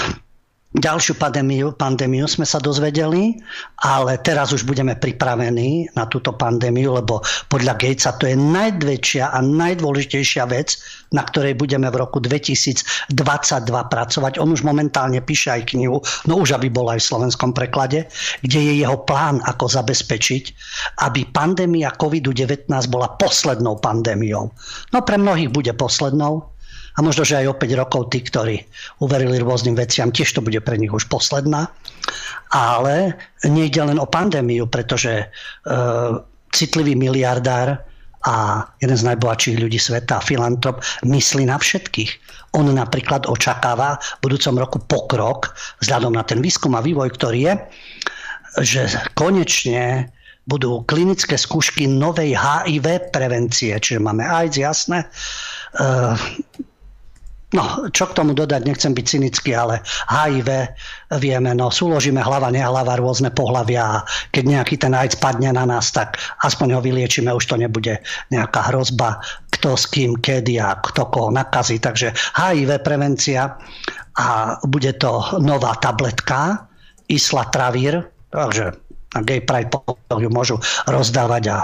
ďalšiu pandémiu, pandémiu sme sa dozvedeli, ale teraz už budeme pripravení na túto pandémiu, lebo podľa Gatesa to je najväčšia a najdôležitejšia vec, na ktorej budeme v roku 2022 pracovať. On už momentálne píše aj knihu, no už aby bol aj v slovenskom preklade, kde je jeho plán, ako zabezpečiť, aby pandémia COVID-19 bola poslednou pandémiou. No pre mnohých bude poslednou, a možno, že aj o 5 rokov tí, ktorí uverili rôznym veciam, tiež to bude pre nich už posledná. Ale nejde len o pandémiu, pretože e, citlivý miliardár a jeden z najbohatších ľudí sveta, filantrop, myslí na všetkých. On napríklad očakáva v budúcom roku pokrok vzhľadom na ten výskum a vývoj, ktorý je, že konečne budú klinické skúšky novej HIV prevencie, čiže máme AIDS, jasné, No, čo k tomu dodať, nechcem byť cynický, ale HIV vieme, no súložíme hlava, nehlava, rôzne pohľavia a keď nejaký ten AIDS padne na nás, tak aspoň ho vyliečíme, už to nebude nejaká hrozba, kto s kým, kedy a kto koho nakazí. Takže HIV prevencia a bude to nová tabletka, Isla Travir, takže na Gay Pride ju môžu rozdávať a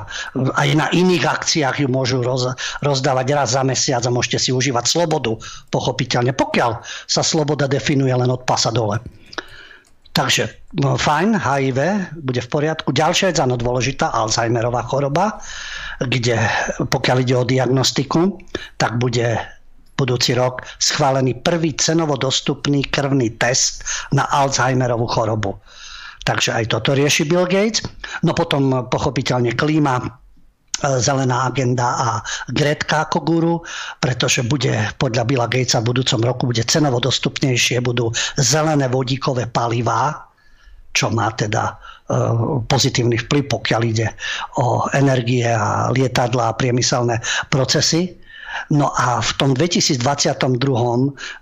aj na iných akciách ju môžu roz, rozdávať raz za mesiac a môžete si užívať slobodu, pochopiteľne, pokiaľ sa sloboda definuje len od pasa dole. Takže no, fajn, HIV bude v poriadku. Ďalšia vec, áno, dôležitá, Alzheimerová choroba, kde pokiaľ ide o diagnostiku, tak bude budúci rok schválený prvý cenovo dostupný krvný test na Alzheimerovú chorobu. Takže aj toto rieši Bill Gates. No potom pochopiteľne klíma, e, zelená agenda a Gretka ako guru, pretože bude podľa Billa Gatesa v budúcom roku bude cenovo dostupnejšie, budú zelené vodíkové palivá, čo má teda e, pozitívny vplyv, pokiaľ ide o energie a lietadla a priemyselné procesy. No a v tom 2022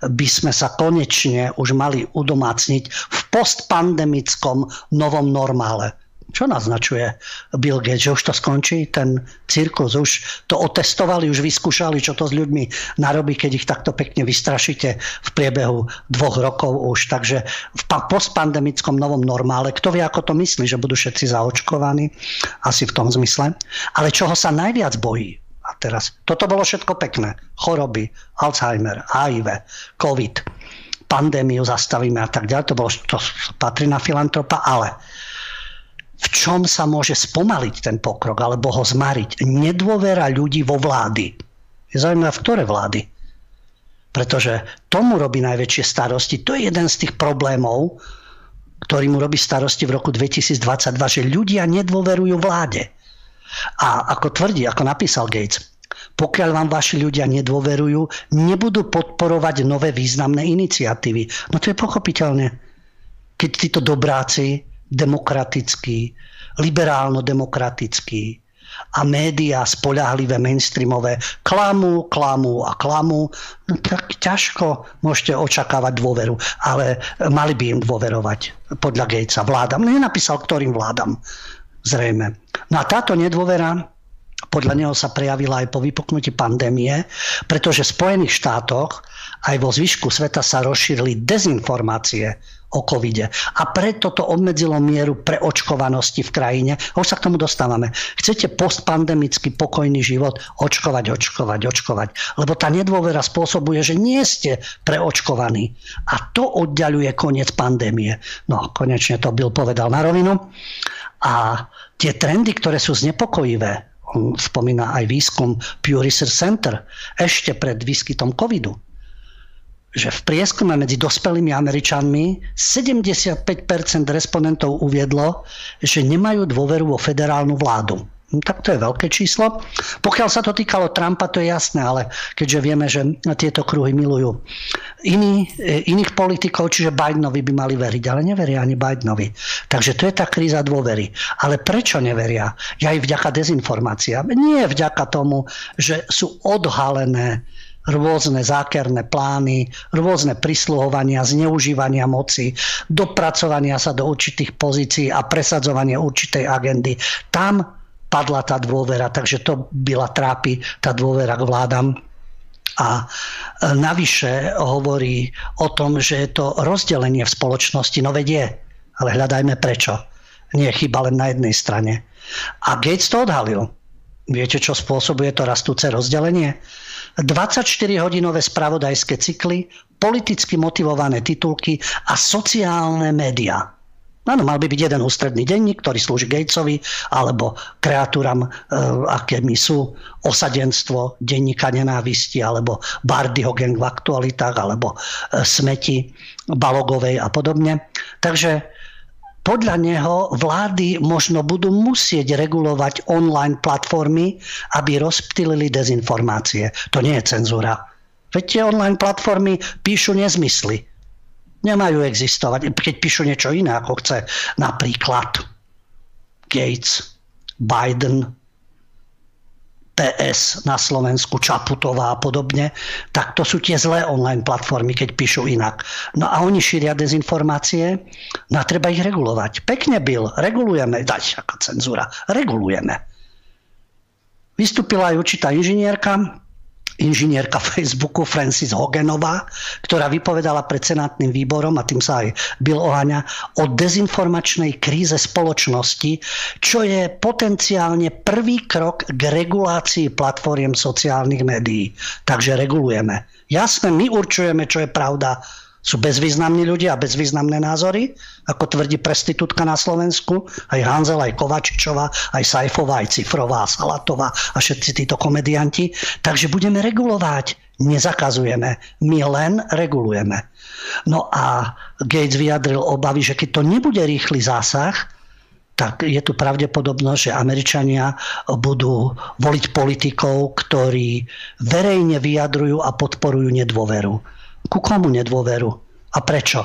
by sme sa konečne už mali udomácniť v postpandemickom novom normále. Čo naznačuje Bill Gates, že už to skončí, ten cirkus, už to otestovali, už vyskúšali, čo to s ľuďmi narobí, keď ich takto pekne vystrašíte v priebehu dvoch rokov už. Takže v postpandemickom novom normále, kto vie, ako to myslí, že budú všetci zaočkovaní, asi v tom zmysle. Ale čoho sa najviac bojí, a teraz, toto bolo všetko pekné. Choroby, Alzheimer, HIV, COVID, pandémiu zastavíme a tak ďalej. To, bolo, to patrí na filantropa, ale v čom sa môže spomaliť ten pokrok alebo ho zmariť? Nedôvera ľudí vo vlády. Je zaujímavé, v ktoré vlády? Pretože tomu robí najväčšie starosti. To je jeden z tých problémov, ktorý mu robí starosti v roku 2022, že ľudia nedôverujú vláde. A ako tvrdí, ako napísal Gates, pokiaľ vám vaši ľudia nedôverujú, nebudú podporovať nové významné iniciatívy. No to je pochopiteľne. Keď títo dobráci demokratický, liberálno-demokratický a médiá spoľahlivé, mainstreamové klamú, klamú a klamú, no tak ťažko môžete očakávať dôveru. Ale mali by im dôverovať podľa Gatesa vládam. Nenapísal, ktorým vládam. Zrejme. No a táto nedôvera podľa neho sa prejavila aj po vypuknutí pandémie, pretože v Spojených štátoch aj vo zvyšku sveta sa rozšírili dezinformácie o covide. A preto to obmedzilo mieru preočkovanosti v krajine. už sa k tomu dostávame. Chcete postpandemický pokojný život? Očkovať, očkovať, očkovať. Lebo tá nedôvera spôsobuje, že nie ste preočkovaní. A to oddialuje koniec pandémie. No, konečne to Bill povedal na rovinu. A tie trendy, ktoré sú znepokojivé, spomína aj výskum Pew Research Center ešte pred výskytom covidu, že v prieskume medzi dospelými Američanmi 75% respondentov uviedlo, že nemajú dôveru vo federálnu vládu. No, tak to je veľké číslo. Pokiaľ sa to týkalo Trumpa, to je jasné, ale keďže vieme, že tieto kruhy milujú iní, e, iných politikov, čiže Bidenovi by mali veriť, ale neveria ani Bidenovi. Takže to je tá kríza dôvery. Ale prečo neveria? Ja aj vďaka dezinformáciám. Nie vďaka tomu, že sú odhalené rôzne zákerné plány, rôzne prisluhovania, zneužívania moci, dopracovania sa do určitých pozícií a presadzovania určitej agendy. Tam padla tá dôvera, takže to byla trápi tá dôvera k vládam. A e, navyše hovorí o tom, že je to rozdelenie v spoločnosti. No vedie, ale hľadajme prečo. Nie je chyba len na jednej strane. A Gates to odhalil. Viete, čo spôsobuje to rastúce rozdelenie? 24-hodinové spravodajské cykly, politicky motivované titulky a sociálne médiá. Áno, mal by byť jeden ústredný denník, ktorý slúži Gatesovi, alebo kreatúram, e, akými sú osadenstvo denníka nenávisti, alebo Bardyho gang v aktualitách, alebo e, smeti Balogovej a podobne. Takže podľa neho vlády možno budú musieť regulovať online platformy, aby rozptýlili dezinformácie. To nie je cenzúra. Veď tie online platformy píšu nezmysly Nemajú existovať, keď píšu niečo iné, ako chce napríklad Gates, Biden, PS na Slovensku, Čaputová a podobne, tak to sú tie zlé online platformy, keď píšu inak. No a oni šíria dezinformácie, no a treba ich regulovať. Pekne byl, regulujeme, dať ako cenzúra, regulujeme. Vystúpila aj určitá inžinierka, inžinierka Facebooku Francis Hogenová, ktorá vypovedala pred senátnym výborom, a tým sa aj Bill oháňa, o dezinformačnej kríze spoločnosti, čo je potenciálne prvý krok k regulácii platformiem sociálnych médií. Takže regulujeme. Jasné, my určujeme, čo je pravda, sú bezvýznamní ľudia a bezvýznamné názory, ako tvrdí prestitútka na Slovensku, aj Hanzel, aj Kovačičová, aj Sajfová, aj Cifrová, Salatová a všetci títo komedianti. Takže budeme regulovať, nezakazujeme, my len regulujeme. No a Gates vyjadril obavy, že keď to nebude rýchly zásah, tak je tu pravdepodobnosť, že Američania budú voliť politikov, ktorí verejne vyjadrujú a podporujú nedôveru ku komu nedôveru a prečo?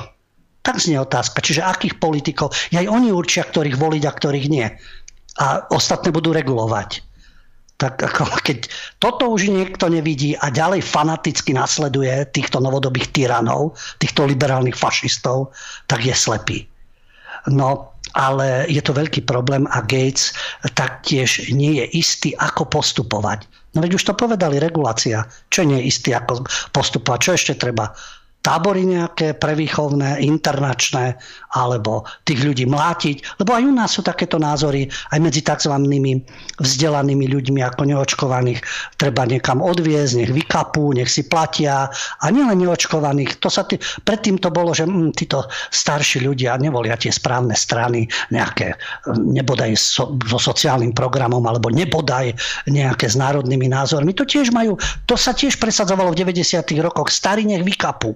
Tak znie otázka. Čiže akých politikov? Aj oni určia, ktorých voliť a ktorých nie. A ostatné budú regulovať. Tak ako keď toto už niekto nevidí a ďalej fanaticky nasleduje týchto novodobých tyranov, týchto liberálnych fašistov, tak je slepý. No, ale je to veľký problém a Gates taktiež nie je istý, ako postupovať. No veď už to povedali, regulácia. Čo nie je istý, ako postupovať? Čo ešte treba? Tábory nejaké prevýchovné, internačné, alebo tých ľudí mlátiť. Lebo aj u nás sú takéto názory, aj medzi tzv. vzdelanými ľuďmi ako neočkovaných. Treba niekam odviezť, nech vykapú, nech si platia. A nielen neočkovaných. To sa tý, predtým to bolo, že hm, títo starší ľudia nevolia tie správne strany, nejaké nebodaj so, so sociálnym programom, alebo nebodaj nejaké s národnými názormi. To tiež majú, to sa tiež presadzovalo v 90. rokoch. Starí nech vykapú.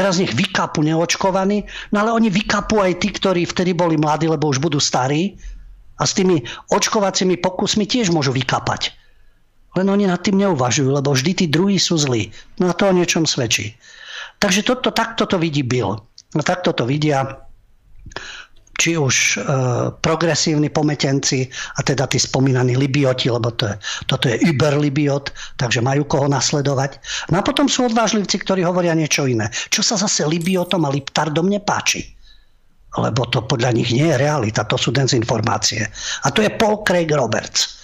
Teraz nech vykapu neočkovaní, no ale oni vykapu aj tí, ktorí vtedy boli mladí, lebo už budú starí a s tými očkovacími pokusmi tiež môžu vykapať. Len oni nad tým neuvažujú, lebo vždy tí druhí sú zlí. No a to o niečom svedčí. Takže toto, takto to vidí Bill. No takto to vidia či už e, progresívni pometenci, a teda tí spomínaní libioti, lebo to je, toto je Uber libiot, takže majú koho nasledovať. No a potom sú odvážlivci, ktorí hovoria niečo iné. Čo sa zase libiotom a liptardom nepáči. Lebo to podľa nich nie je realita, to sú dezinformácie. A to je Paul Craig Roberts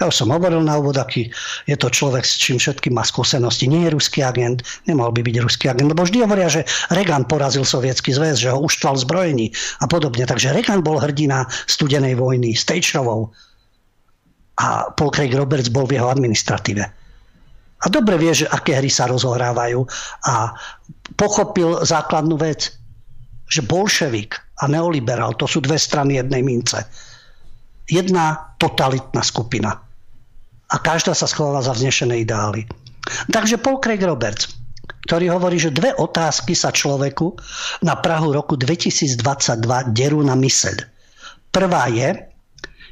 ja už som hovoril na úvod, aký je to človek, s čím všetkým má skúsenosti. Nie je ruský agent, nemal by byť ruský agent, lebo vždy hovoria, že Reagan porazil sovietský zväz, že ho uštval zbrojení a podobne. Takže Reagan bol hrdina studenej vojny s Tejčrovou a Paul Craig Roberts bol v jeho administratíve. A dobre vie, že aké hry sa rozohrávajú a pochopil základnú vec, že bolševik a neoliberál to sú dve strany jednej mince. Jedna totalitná skupina a každá sa schováva za vznešené ideály. Takže Paul Craig Roberts, ktorý hovorí, že dve otázky sa človeku na Prahu roku 2022 derú na mysel. Prvá je,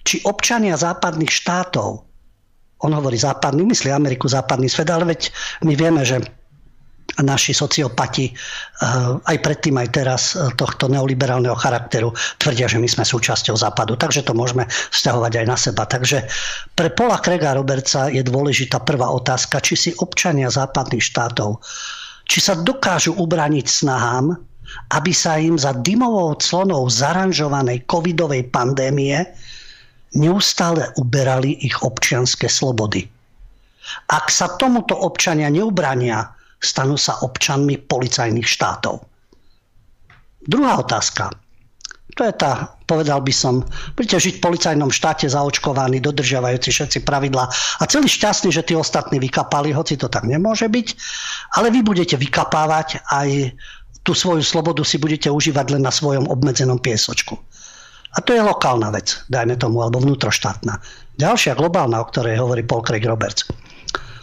či občania západných štátov, on hovorí západný, myslí Ameriku, západný svet, ale veď my vieme, že naši sociopati eh, aj predtým, aj teraz eh, tohto neoliberálneho charakteru tvrdia, že my sme súčasťou západu. Takže to môžeme vzťahovať aj na seba. Takže pre Pola Krega Roberta je dôležitá prvá otázka, či si občania západných štátov, či sa dokážu ubrániť snahám, aby sa im za dymovou clonou zaranžovanej covidovej pandémie neustále uberali ich občianské slobody. Ak sa tomuto občania neubrania, stanú sa občanmi policajných štátov. Druhá otázka. To je tá, povedal by som, budete žiť v policajnom štáte zaočkovaní, dodržiavajúci všetci pravidlá a celý šťastný, že tí ostatní vykapali, hoci to tak nemôže byť, ale vy budete vykapávať aj tú svoju slobodu si budete užívať len na svojom obmedzenom piesočku. A to je lokálna vec, dajme tomu, alebo vnútroštátna. Ďalšia globálna, o ktorej hovorí Paul Craig Roberts.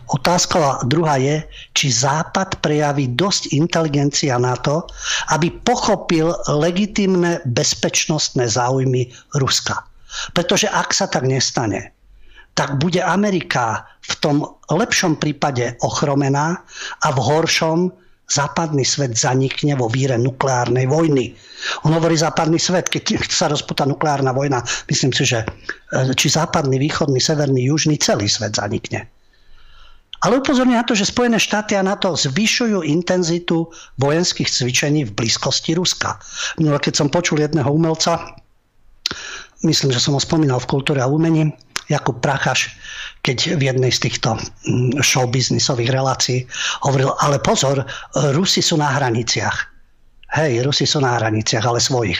Otázka druhá je, či Západ prejaví dosť inteligencia na to, aby pochopil legitimné bezpečnostné záujmy Ruska. Pretože ak sa tak nestane, tak bude Amerika v tom lepšom prípade ochromená a v horšom západný svet zanikne vo víre nukleárnej vojny. On hovorí západný svet, keď sa rozputa nukleárna vojna, myslím si, že e, či západný, východný, severný, južný, celý svet zanikne. Ale upozorňujem na to, že Spojené štáty a NATO zvyšujú intenzitu vojenských cvičení v blízkosti Ruska. Minule, keď som počul jedného umelca, myslím, že som ho spomínal v kultúre a umení, Jakub Prachaš, keď v jednej z týchto mm, showbiznisových relácií hovoril, ale pozor, Rusi sú na hraniciach. Hej, Rusi sú na hraniciach, ale svojich.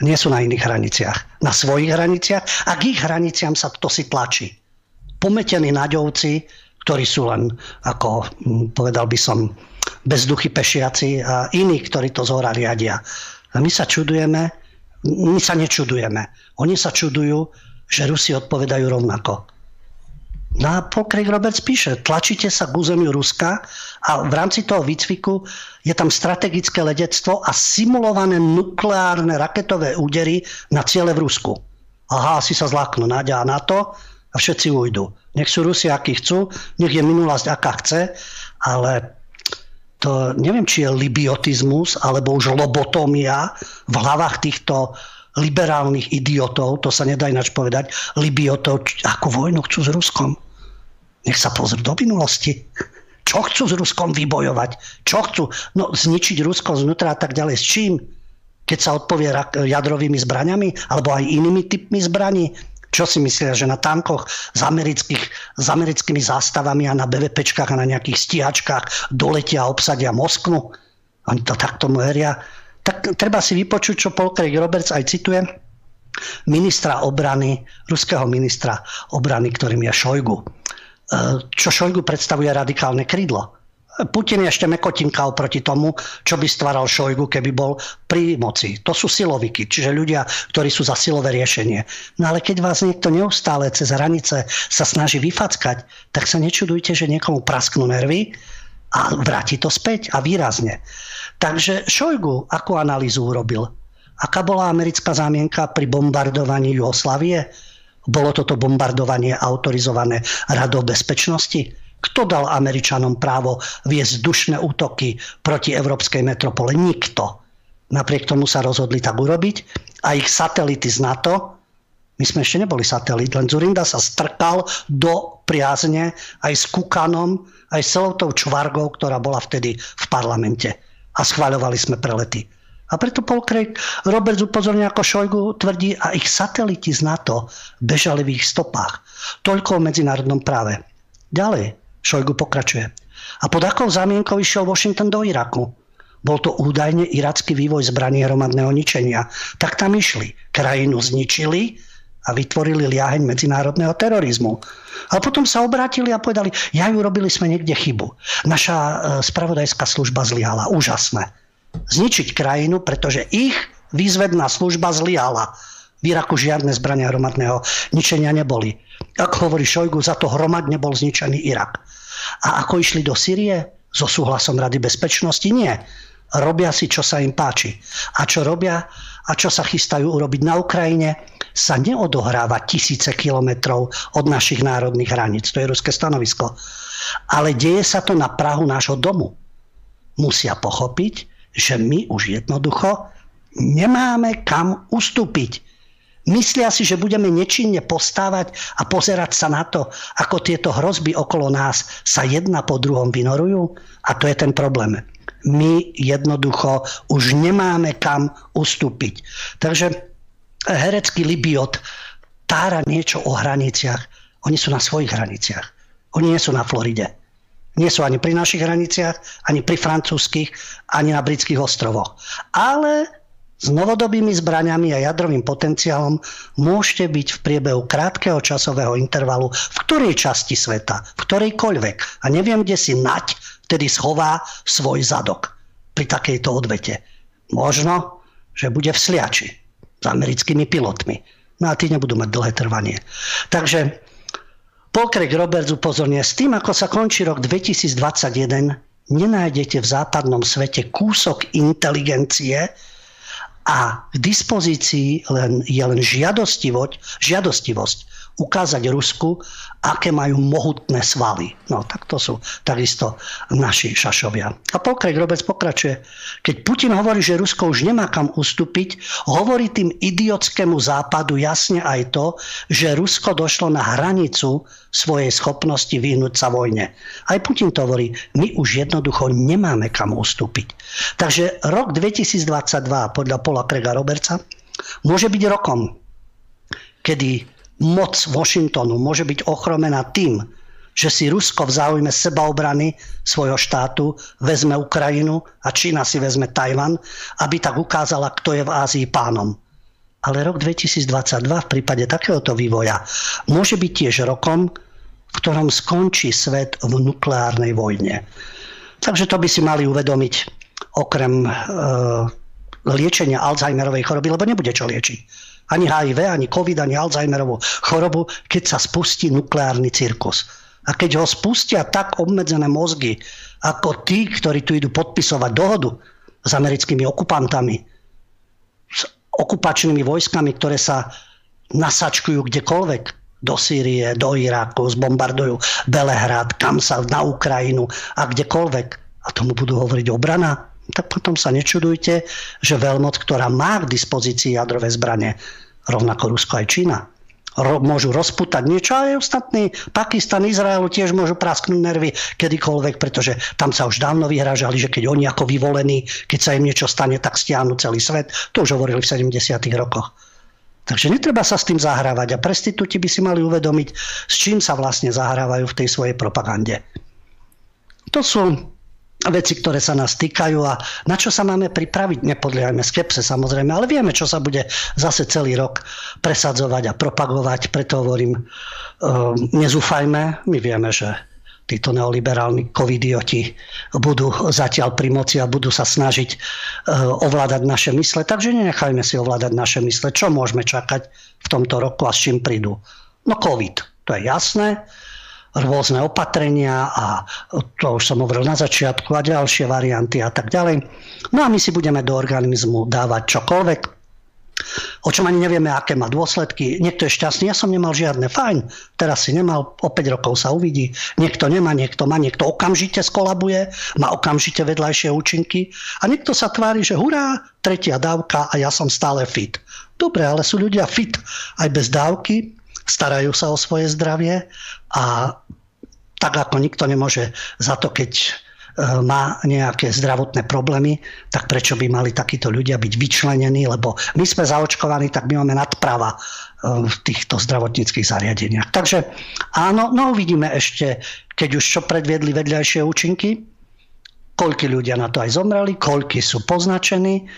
Nie sú na iných hraniciach. Na svojich hraniciach a k ich hraniciam sa to si tlačí. Pometení naďovci ktorí sú len, ako hm, povedal by som, bezduchy pešiaci a iní, ktorí to zhora riadia. A my sa čudujeme, my sa nečudujeme. Oni sa čudujú, že Rusi odpovedajú rovnako. No a Craig Roberts píše, tlačíte sa k územiu Ruska a v rámci toho výcviku je tam strategické ledectvo a simulované nukleárne raketové údery na ciele v Rusku. Aha, asi sa zláknú Náďa a NATO a všetci ujdu. Nech sú Rusi, akí chcú, nech je minulosť, aká chce, ale to neviem, či je libiotizmus alebo už lobotomia v hlavách týchto liberálnych idiotov, to sa nedá ináč povedať, libiotov, ako vojnu chcú s Ruskom. Nech sa pozrú do minulosti. Čo chcú s Ruskom vybojovať? Čo chcú? No zničiť Rusko znútra a tak ďalej. S čím? Keď sa odpovie jadrovými zbraniami alebo aj inými typmi zbraní? Čo si myslia, že na tankoch s, amerických, s americkými zástavami a na BVPčkách a na nejakých stíhačkách doletia a obsadia Moskvu? Oni to takto meria. Tak treba si vypočuť, čo Paul Craig Roberts aj cituje ministra obrany, ruského ministra obrany, ktorým je Šojgu. E, čo Šojgu predstavuje radikálne krídlo Putin je ešte mekotinka oproti tomu, čo by stvaral Šojgu, keby bol pri moci. To sú siloviky, čiže ľudia, ktorí sú za silové riešenie. No ale keď vás niekto neustále cez hranice sa snaží vyfackať, tak sa nečudujte, že niekomu prasknú nervy a vráti to späť a výrazne. Takže Šojgu akú analýzu urobil? Aká bola americká zámienka pri bombardovaní Jugoslavie? Bolo toto bombardovanie autorizované Radou bezpečnosti? Kto dal Američanom právo viesť dušné útoky proti európskej metropole? Nikto. napriek tomu sa rozhodli tak urobiť a ich satelity z NATO, my sme ešte neboli satelit, len Zurinda sa strkal do priazne aj s Kukanom, aj s celou tou čvargou, ktorá bola vtedy v parlamente. A schváľovali sme prelety. A preto Paul Craig, Robert upozorňuje ako Šojgu tvrdí, a ich sateliti z NATO bežali v ich stopách. Toľko o medzinárodnom práve. Ďalej, Šojgu pokračuje. A pod akou zámienkou išiel Washington do Iraku? Bol to údajne iracký vývoj zbraní hromadného ničenia. Tak tam išli. Krajinu zničili a vytvorili liaheň medzinárodného terorizmu. A potom sa obrátili a povedali, ja ju robili sme niekde chybu. Naša e, spravodajská služba zlyhala. Úžasné. Zničiť krajinu, pretože ich výzvedná služba zlyhala. V Iraku žiadne zbrania hromadného ničenia neboli. Ako hovorí Šojgu, za to hromadne bol zničený Irak. A ako išli do Syrie? So súhlasom Rady bezpečnosti? Nie. Robia si, čo sa im páči. A čo robia a čo sa chystajú urobiť na Ukrajine? sa neodohráva tisíce kilometrov od našich národných hraníc. To je ruské stanovisko. Ale deje sa to na Prahu nášho domu. Musia pochopiť, že my už jednoducho nemáme kam ustúpiť. Myslia si, že budeme nečinne postávať a pozerať sa na to, ako tieto hrozby okolo nás sa jedna po druhom vynorujú? A to je ten problém. My jednoducho už nemáme kam ustúpiť. Takže herecký Libiot tára niečo o hraniciach. Oni sú na svojich hraniciach. Oni nie sú na Floride. Nie sú ani pri našich hraniciach, ani pri francúzskych, ani na britských ostrovoch. Ale s novodobými zbraniami a jadrovým potenciálom môžete byť v priebehu krátkeho časového intervalu v ktorej časti sveta, v ktorejkoľvek. A neviem, kde si nať vtedy schová svoj zadok pri takejto odvete. Možno, že bude v Sliači s americkými pilotmi. No a tí nebudú mať dlhé trvanie. Takže Polkrek Roberts upozorňuje, s tým, ako sa končí rok 2021, nenájdete v západnom svete kúsok inteligencie a k dispozícii len, je len žiadostivosť, žiadostivosť ukázať Rusku, aké majú mohutné svaly. No tak to sú takisto naši šašovia. A Polkrek Robec pokračuje. Keď Putin hovorí, že Rusko už nemá kam ustúpiť, hovorí tým idiotskému západu jasne aj to, že Rusko došlo na hranicu svojej schopnosti vyhnúť sa vojne. Aj Putin to hovorí, my už jednoducho nemáme kam ustúpiť. Takže rok 2022 podľa Pola Krega Roberca môže byť rokom, kedy moc Washingtonu môže byť ochromená tým, že si Rusko v záujme sebaobrany svojho štátu vezme Ukrajinu a Čína si vezme Tajvan, aby tak ukázala, kto je v Ázii pánom. Ale rok 2022 v prípade takéhoto vývoja môže byť tiež rokom, v ktorom skončí svet v nukleárnej vojne. Takže to by si mali uvedomiť okrem e, liečenia Alzheimerovej choroby, lebo nebude čo liečiť ani HIV, ani COVID, ani Alzheimerovú chorobu, keď sa spustí nukleárny cirkus. A keď ho spustia tak obmedzené mozgy, ako tí, ktorí tu idú podpisovať dohodu s americkými okupantami, s okupačnými vojskami, ktoré sa nasačkujú kdekoľvek, do Sýrie, do Iraku, zbombardujú Belehrad, kam sa na Ukrajinu a kdekoľvek. A tomu budú hovoriť obrana? tak potom sa nečudujte, že veľmoc, ktorá má k dispozícii jadrové zbranie, rovnako Rusko aj Čína, ro- môžu rozputať niečo, aj ostatní, Pakistan, Izraelu tiež môžu prasknúť nervy kedykoľvek, pretože tam sa už dávno vyhražali, že keď oni ako vyvolení, keď sa im niečo stane, tak stiahnu celý svet. To už hovorili v 70. rokoch. Takže netreba sa s tým zahrávať a prestitúti by si mali uvedomiť, s čím sa vlastne zahrávajú v tej svojej propagande. To sú veci, ktoré sa nás týkajú a na čo sa máme pripraviť. Nepodliehajme skepse samozrejme, ale vieme, čo sa bude zase celý rok presadzovať a propagovať. Preto hovorím, uh, nezúfajme. My vieme, že títo neoliberálni covidioti budú zatiaľ pri moci a budú sa snažiť uh, ovládať naše mysle. Takže nenechajme si ovládať naše mysle. Čo môžeme čakať v tomto roku a s čím prídu? No covid, to je jasné rôzne opatrenia a to už som hovoril na začiatku a ďalšie varianty a tak ďalej. No a my si budeme do organizmu dávať čokoľvek, o čom ani nevieme, aké má dôsledky. Niekto je šťastný, ja som nemal žiadne, fajn, teraz si nemal, o 5 rokov sa uvidí. Niekto nemá, niekto má, niekto okamžite skolabuje, má okamžite vedľajšie účinky a niekto sa tvári, že hurá, tretia dávka a ja som stále fit. Dobre, ale sú ľudia fit aj bez dávky, starajú sa o svoje zdravie a tak ako nikto nemôže za to, keď E, má nejaké zdravotné problémy, tak prečo by mali takíto ľudia byť vyčlenení, lebo my sme zaočkovaní, tak my máme nadprava e, v týchto zdravotníckých zariadeniach. Takže áno, no uvidíme ešte, keď už čo predviedli vedľajšie účinky, koľky ľudia na to aj zomreli, koľky sú poznačení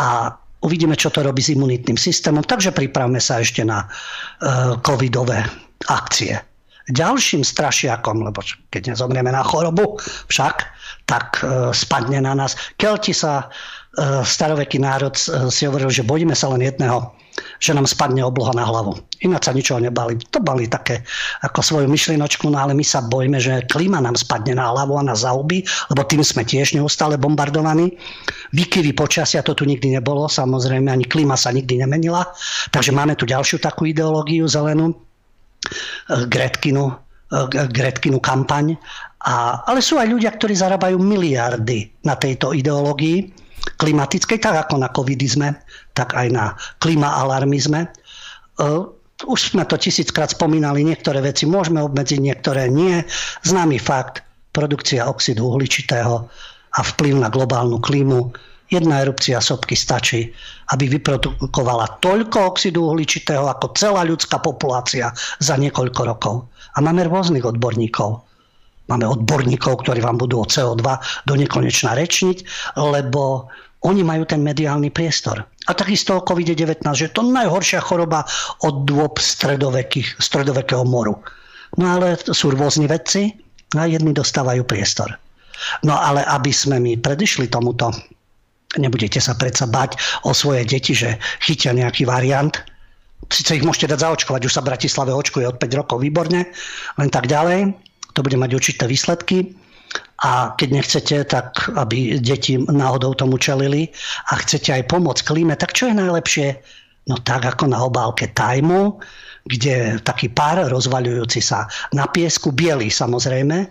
a uvidíme, čo to robí s imunitným systémom. Takže pripravme sa ešte na uh, covidové akcie. Ďalším strašiakom, lebo keď nezomrieme na chorobu, však tak e, spadne na nás. Kelti sa, e, staroveký národ, e, si hovoril, že bojíme sa len jedného, že nám spadne obloha na hlavu. Ináč sa ničoho nebali. To boli také ako svoju myšlinočku, no ale my sa bojíme, že klíma nám spadne na hlavu a na zauby, lebo tým sme tiež neustále bombardovaní. Výkyvy počasia to tu nikdy nebolo, samozrejme ani klíma sa nikdy nemenila. Takže máme tu ďalšiu takú ideológiu zelenú, Gretkinu, Gretkinu kampaň a, ale sú aj ľudia, ktorí zarábajú miliardy na tejto ideológii klimatickej, tak ako na covidizme, tak aj na klimaalarmizme. Uh, už sme to tisíckrát spomínali, niektoré veci môžeme obmedziť, niektoré nie. Známy fakt, produkcia oxidu uhličitého a vplyv na globálnu klímu. Jedna erupcia sopky stačí, aby vyprodukovala toľko oxidu uhličitého ako celá ľudská populácia za niekoľko rokov. A máme rôznych odborníkov Máme odborníkov, ktorí vám budú o CO2 do nekonečna rečniť, lebo oni majú ten mediálny priestor. A takisto o COVID-19, že to najhoršia choroba od dôb stredovekého moru. No ale sú rôzni vedci a jedni dostávajú priestor. No ale aby sme my predišli tomuto, nebudete sa predsa bať o svoje deti, že chytia nejaký variant, Sice ich môžete dať zaočkovať, už sa v Bratislave očkuje od 5 rokov výborne, len tak ďalej to bude mať určité výsledky. A keď nechcete, tak aby deti náhodou tomu čelili a chcete aj pomôcť klíme, tak čo je najlepšie? No tak ako na obálke tajmu, kde taký pár rozvaľujúci sa na piesku, biely samozrejme,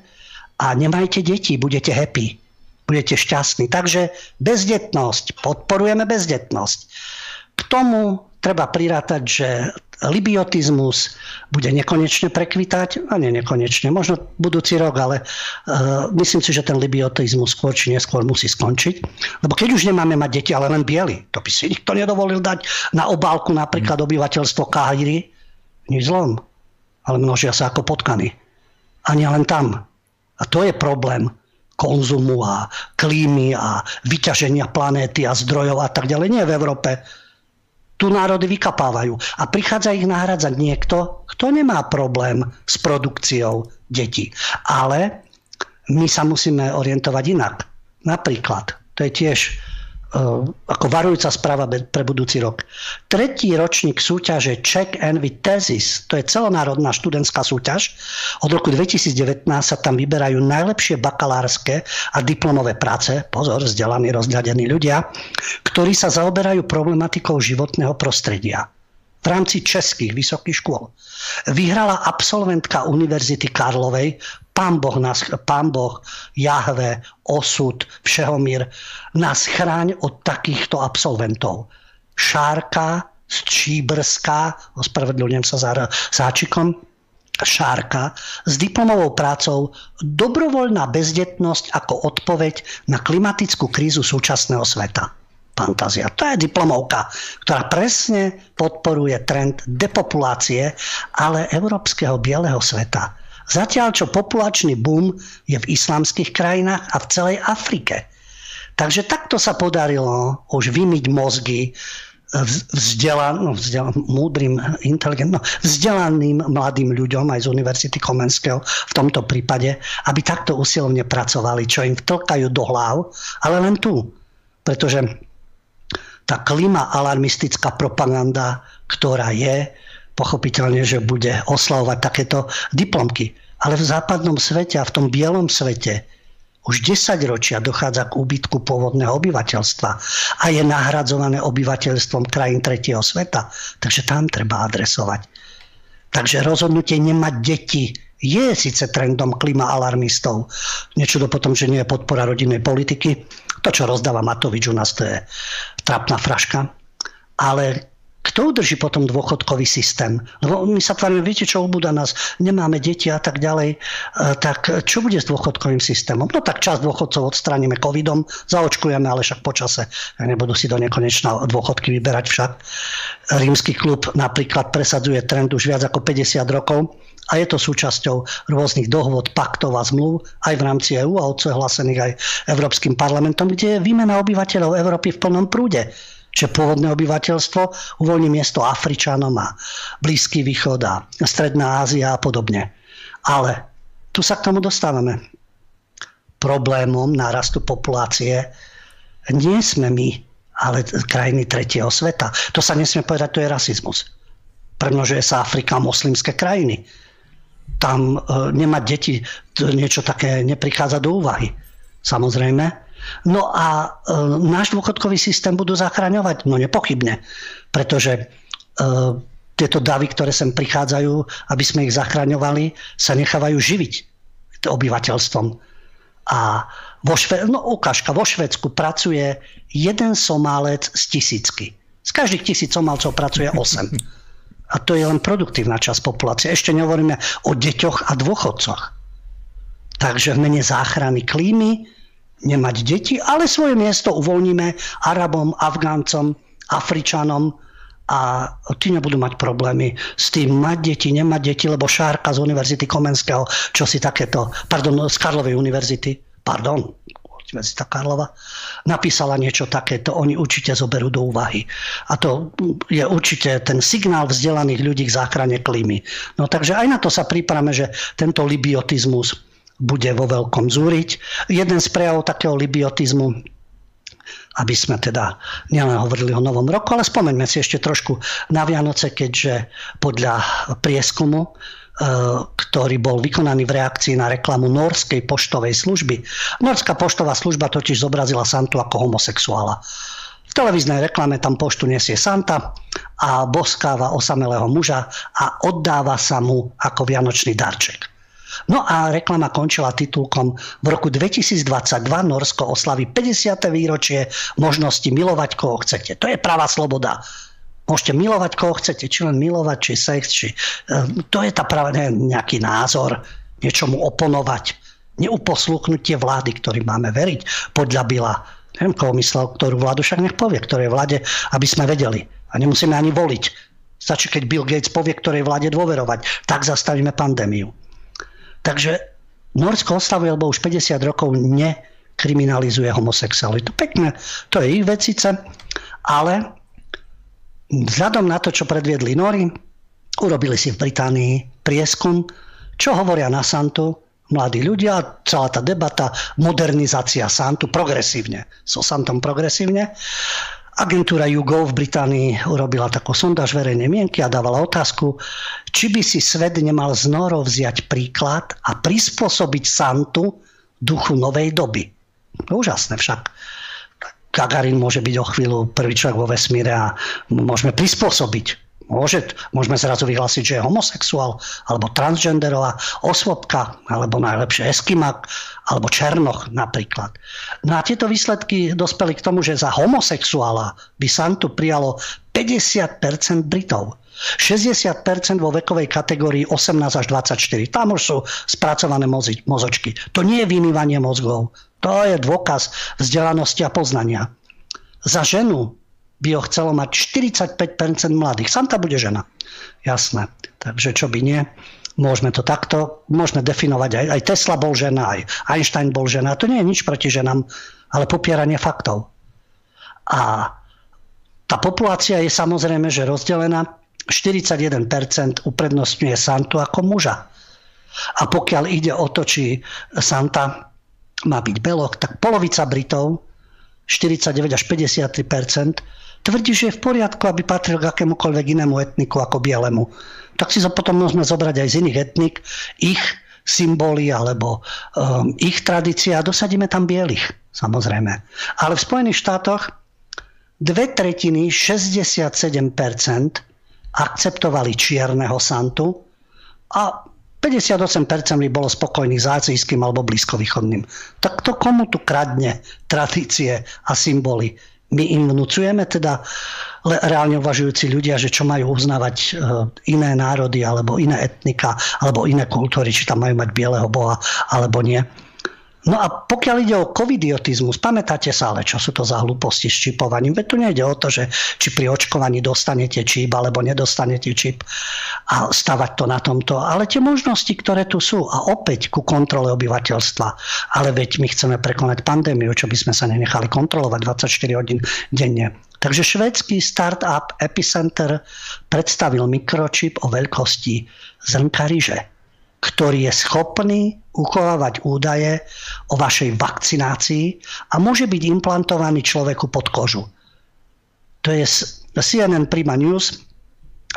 a nemajte deti, budete happy, budete šťastní. Takže bezdetnosť, podporujeme bezdetnosť. K tomu treba prirátať, že libiotizmus bude nekonečne prekvitať, a nie nekonečne, možno budúci rok, ale uh, myslím si, že ten libiotizmus skôr či neskôr musí skončiť. Lebo keď už nemáme mať deti, ale len biely, to by si nikto nedovolil dať na obálku napríklad obyvateľstvo Káhyry, nič zlom, ale množia sa ako potkany. A nie len tam. A to je problém konzumu a klímy a vyťaženia planéty a zdrojov a tak ďalej. Nie v Európe, tu národy vykapávajú. A prichádza ich nahradzať niekto, kto nemá problém s produkciou detí. Ale my sa musíme orientovať inak. Napríklad, to je tiež ako varujúca správa pre budúci rok. Tretí ročník súťaže Czech Envy Thesis, to je celonárodná študentská súťaž. Od roku 2019 sa tam vyberajú najlepšie bakalárske a diplomové práce, pozor, vzdelaní, rozhľadení ľudia, ktorí sa zaoberajú problematikou životného prostredia v rámci českých vysokých škôl. Vyhrala absolventka Univerzity Karlovej Pán Boh, nás, Pán boh Jahve, osud, všehomír nás chráň od takýchto absolventov. Šárka Číbrská, ospravedlňujem sa za záčikom, Šárka s diplomovou prácou Dobrovoľná bezdetnosť ako odpoveď na klimatickú krízu súčasného sveta. Fantázia. To je diplomovka, ktorá presne podporuje trend depopulácie, ale európskeho bieleho sveta Zatiaľ, čo populačný boom je v islamských krajinách a v celej Afrike. Takže takto sa podarilo už vymyť mozgy vzdelan, no, vzdelan, múdrym, inteligentným, no, vzdelaným mladým ľuďom aj z Univerzity Komenského v tomto prípade, aby takto usilovne pracovali, čo im vtlkajú do hlav, ale len tu. Pretože tá klima alarmistická propaganda, ktorá je, pochopiteľne, že bude oslavovať takéto diplomky. Ale v západnom svete a v tom bielom svete už 10 ročia dochádza k úbytku pôvodného obyvateľstva a je nahradzované obyvateľstvom krajín tretieho sveta. Takže tam treba adresovať. Takže rozhodnutie nemať deti je síce trendom klima alarmistov. Niečo do potom, že nie je podpora rodinnej politiky. To, čo rozdáva Matovič u nás, to je trapná fraška. Ale kto udrží potom dôchodkový systém? Lebo my sa tvárime, viete čo, ubúda nás, nemáme deti a tak ďalej, e, tak čo bude s dôchodkovým systémom? No tak čas dôchodcov odstránime covidom, zaočkujeme, ale však počase nebudú si do nekonečna dôchodky vyberať však. Rímsky klub napríklad presadzuje trend už viac ako 50 rokov, a je to súčasťou rôznych dohôd, paktov a zmluv aj v rámci EÚ a odsúhlasených aj Európskym parlamentom, kde je výmena obyvateľov Európy v plnom prúde že pôvodné obyvateľstvo uvoľní miesto Afričanom a Blízky východ a Stredná Ázia a podobne. Ale tu sa k tomu dostávame. Problémom nárastu populácie nie sme my, ale krajiny tretieho sveta. To sa nesmie povedať, to je rasizmus. Premnožuje sa Afrika moslimské krajiny. Tam e, nemať deti, niečo také neprichádza do úvahy. Samozrejme, No a e, náš dôchodkový systém budú zachraňovať? No nepochybne, pretože e, tieto davy, ktoré sem prichádzajú, aby sme ich zachraňovali, sa nechávajú živiť obyvateľstvom. A vo Šve- no, ukážka, vo Švedsku pracuje jeden somálec z tisícky. Z každých tisíc somálcov pracuje 8. A to je len produktívna časť populácie. Ešte nehovoríme o deťoch a dôchodcoch. Takže v mene záchrany klímy nemať deti, ale svoje miesto uvoľníme Arabom, Afgáncom, Afričanom a tí nebudú mať problémy s tým mať deti, nemať deti, lebo Šárka z Univerzity Komenského, čo si takéto, pardon, z Karlovej univerzity, pardon, Univerzita Karlova, napísala niečo takéto, oni určite zoberú do úvahy. A to je určite ten signál vzdelaných ľudí k záchrane klímy. No takže aj na to sa pripravme, že tento libiotizmus bude vo veľkom zúriť. Jeden z prejavov takého libiotizmu, aby sme teda nielen hovorili o novom roku, ale spomeňme si ešte trošku na Vianoce, keďže podľa prieskumu ktorý bol vykonaný v reakcii na reklamu norskej poštovej služby. Norská poštová služba totiž zobrazila Santu ako homosexuála. V televíznej reklame tam poštu nesie Santa a boskáva osamelého muža a oddáva sa mu ako vianočný darček. No a reklama končila titulkom v roku 2022 Norsko oslaví 50. výročie možnosti milovať koho chcete. To je pravá sloboda. Môžete milovať koho chcete, či len milovať, či sex, či... Ehm, to je tá práve nejaký názor, niečomu oponovať. Neuposlúchnutie vlády, ktorý máme veriť podľa Bila. Neviem, koho myslel, ktorú vládu však nech povie, ktorej vláde, aby sme vedeli. A nemusíme ani voliť. Stačí, keď Bill Gates povie, ktorej vláde dôverovať. Tak zastavíme pandémiu. Takže Norsko oslavuje, lebo už 50 rokov nekriminalizuje homosexualitu. Pekne, to je ich vecice, ale vzhľadom na to, čo predviedli Nori, urobili si v Británii prieskum, čo hovoria na Santu mladí ľudia, celá tá debata, modernizácia Santu progresívne, so Santom progresívne. Agentúra YouGov v Británii urobila takú sondáž verejnej mienky a dávala otázku, či by si svet nemal z norov vziať príklad a prispôsobiť Santu duchu novej doby. Úžasné však. Gagarin môže byť o chvíľu prvý človek vo vesmíre a môžeme prispôsobiť Môže, môžeme zrazu vyhlásiť, že je homosexuál, alebo transgenderová osôbka, alebo najlepšie eskimak, alebo černoch napríklad. No a tieto výsledky dospeli k tomu, že za homosexuála by Santu prijalo 50% Britov. 60% vo vekovej kategórii 18 až 24. Tam už sú spracované mozočky. To nie je vymývanie mozgov. To je dôkaz vzdelanosti a poznania. Za ženu by ho chcelo mať 45% mladých. Santa bude žena. Jasné. Takže čo by nie. Môžeme to takto, môžeme definovať, aj, aj Tesla bol žena, aj Einstein bol žena. To nie je nič proti ženám, ale popieranie faktov. A tá populácia je samozrejme, že rozdelená. 41% uprednostňuje Santu ako muža. A pokiaľ ide o to, či Santa má byť belok, tak polovica Britov, 49 až 53%, tvrdí, že je v poriadku, aby patril k akémukoľvek inému etniku ako bielemu. Tak si to potom môžeme zobrať aj z iných etnik, ich symboly alebo um, ich tradície a dosadíme tam bielých, samozrejme. Ale v Spojených štátoch dve tretiny, 67% akceptovali čierneho Santu a 58% by bolo spokojných s azijským alebo blízkovýchodným. Tak to komu tu kradne tradície a symboly? My im vnúcujeme teda reálne uvažujúci ľudia, že čo majú uznávať e, iné národy alebo iné etnika alebo iné kultúry, či tam majú mať bieleho boha alebo nie. No a pokiaľ ide o covidiotizmus, pamätáte sa ale, čo sú to za hlúposti s čipovaním? Veď tu nejde o to, že či pri očkovaní dostanete čip alebo nedostanete čip a stavať to na tomto. Ale tie možnosti, ktoré tu sú a opäť ku kontrole obyvateľstva. Ale veď my chceme prekonať pandémiu, čo by sme sa nenechali kontrolovať 24 hodín denne. Takže švedský startup Epicenter predstavil mikročip o veľkosti zrnka ryže ktorý je schopný uchovávať údaje o vašej vakcinácii a môže byť implantovaný človeku pod kožu. To je CNN Prima News,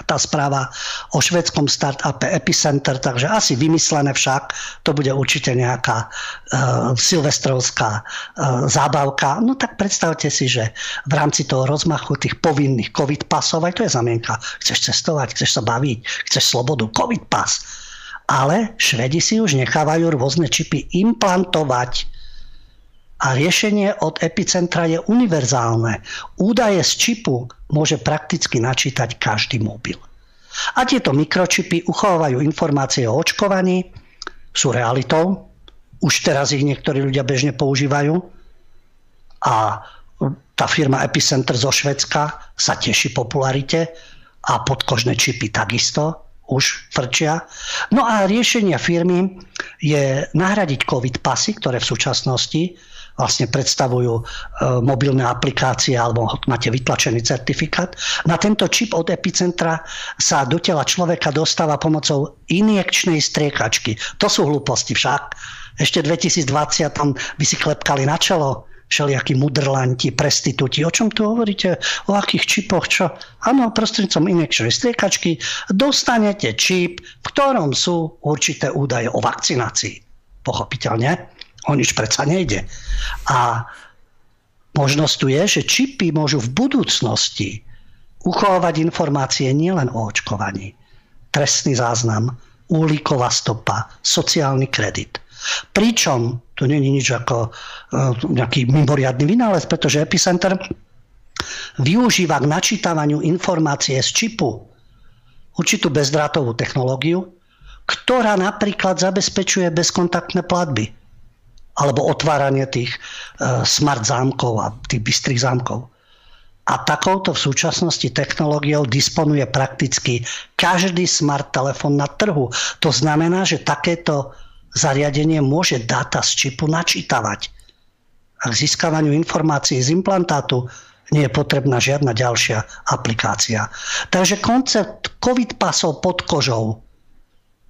tá správa o švedskom startupe Epicenter, takže asi vymyslené však, to bude určite nejaká uh, silvestrovská uh, zábavka. No tak predstavte si, že v rámci toho rozmachu tých povinných COVID pasov, aj to je zamienka, chceš cestovať, chceš sa baviť, chceš slobodu, COVID pas ale Švedi si už nechávajú rôzne čipy implantovať. A riešenie od epicentra je univerzálne. Údaje z čipu môže prakticky načítať každý mobil. A tieto mikročipy uchovávajú informácie o očkovaní, sú realitou. Už teraz ich niektorí ľudia bežne používajú. A tá firma Epicenter zo Švedska sa teší popularite a podkožné čipy takisto už frčia. No a riešenia firmy je nahradiť COVID pasy, ktoré v súčasnosti vlastne predstavujú e, mobilné aplikácie alebo máte vytlačený certifikát. Na tento čip od Epicentra sa do tela človeka dostáva pomocou injekčnej striekačky. To sú hlúposti však. Ešte v 2020 tam by si klepkali na čelo všelijakí mudrlanti, prestitúti. O čom tu hovoríte? O akých čipoch? Čo? Áno, prostrednícom injekčnej striekačky dostanete čip, v ktorom sú určité údaje o vakcinácii. Pochopiteľne. O nič predsa nejde. A možnosť tu je, že čipy môžu v budúcnosti uchovávať informácie nielen o očkovaní. Trestný záznam, úliková stopa, sociálny kredit. Pričom to je nič ako e, nejaký mimoriadný vynález, pretože Epicenter využíva k načítavaniu informácie z čipu určitú bezdrátovú technológiu, ktorá napríklad zabezpečuje bezkontaktné platby alebo otváranie tých e, smart zámkov a tých bystrých zámkov. A takouto v súčasnosti technológiou disponuje prakticky každý smart telefón na trhu. To znamená, že takéto zariadenie môže dáta z čipu načítavať. A k získavaniu informácií z implantátu nie je potrebná žiadna ďalšia aplikácia. Takže koncept COVID pasov pod kožou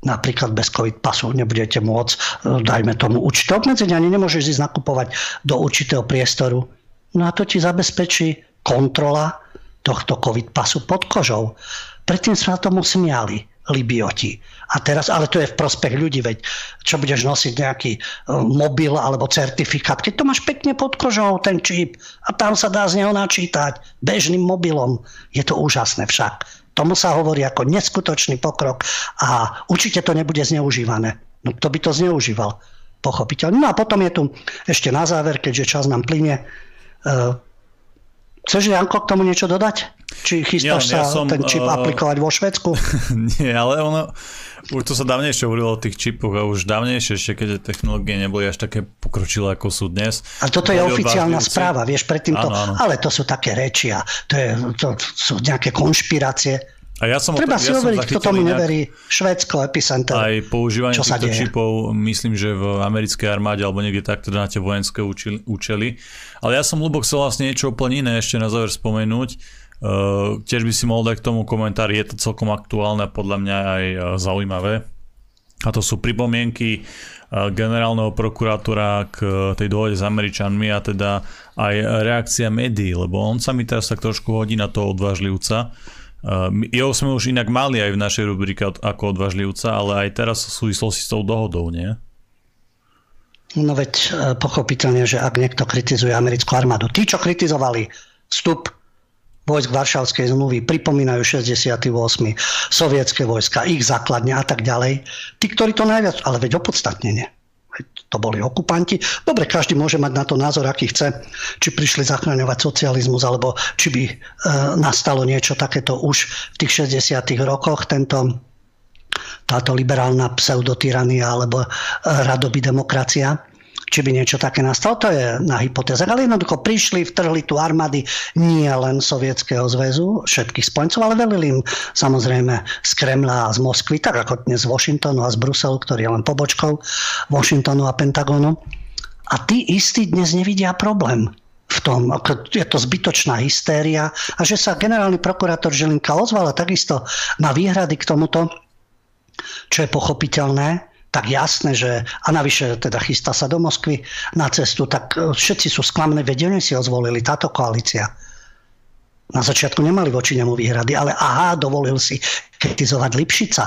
napríklad bez COVID pasu nebudete môcť, dajme tomu, určité obmedzenia, ani nemôžeš ísť nakupovať do určitého priestoru. No a to ti zabezpečí kontrola tohto COVID pasu pod kožou. Predtým sa tomu smiali. Libioti. A teraz, ale to je v prospech ľudí, veď čo budeš nosiť nejaký e, mobil alebo certifikát, keď to máš pekne pod kožou, ten čip, a tam sa dá z neho načítať bežným mobilom. Je to úžasné však. Tomu sa hovorí ako neskutočný pokrok a určite to nebude zneužívané. No kto by to zneužíval? Pochopiteľne. No a potom je tu ešte na záver, keďže čas nám plyne, e, Chceš, Janko, k tomu niečo dodať? Či chystáš ja, ja sa som, ten čip uh, aplikovať vo Švedsku? Nie, ale ono, už to sa dávnejšie hovorilo o tých čipoch a už dávnejšie, ešte keď technológie neboli až také pokročilé, ako sú dnes. A toto je oficiálna správa, vieš, predtým to, áno, áno. ale to sú také reči a to, je, to sú nejaké konšpirácie. A ja som, Treba si ja overiť, kto tomu neverí. Švédsko, epicenter. Aj používanie týchto čipov, myslím, že v americkej armáde alebo niekde takto dáte vojenské účely. Ale ja som ľubok chcel vlastne niečo úplne iné ešte na záver spomenúť. Uh, tiež by si mohol dať k tomu komentár, je to celkom aktuálne a podľa mňa aj uh, zaujímavé. A to sú pripomienky uh, generálneho prokurátora k tej dohode s Američanmi a teda aj reakcia médií, lebo on sa mi teraz tak trošku hodí na toho odvážlivca, jeho sme už inak mali aj v našej rubrike ako odvážlivca, ale aj teraz v súvislosti s tou dohodou, nie? No veď pochopiteľne, že ak niekto kritizuje americkú armádu, tí, čo kritizovali vstup vojsk Varšavskej zmluvy, pripomínajú 68. sovietské vojska, ich základne a tak ďalej. Tí, ktorí to najviac, ale veď opodstatnenie. To boli okupanti. Dobre, každý môže mať na to názor, aký chce. Či prišli zachraňovať socializmus, alebo či by e, nastalo niečo takéto už v tých 60. rokoch. Tento táto liberálna pseudotyrania alebo e, radoby demokracia či by niečo také nastalo, to je na hypotézach. Ale jednoducho prišli, vtrhli tu armády nie len Sovietskeho zväzu, všetkých spojencov, ale velili im samozrejme z Kremla a z Moskvy, tak ako dnes z Washingtonu a z Bruselu, ktorý je len pobočkou Washingtonu a Pentagonu. A tí istí dnes nevidia problém v tom, ako je to zbytočná hystéria a že sa generálny prokurátor Žilinka ozval a takisto má výhrady k tomuto, čo je pochopiteľné, tak jasné, že a navyše teda chystá sa do Moskvy na cestu, tak e, všetci sú sklamné, veď si ho zvolili, táto koalícia. Na začiatku nemali voči nemu výhrady, ale aha, dovolil si kritizovať Lipšica.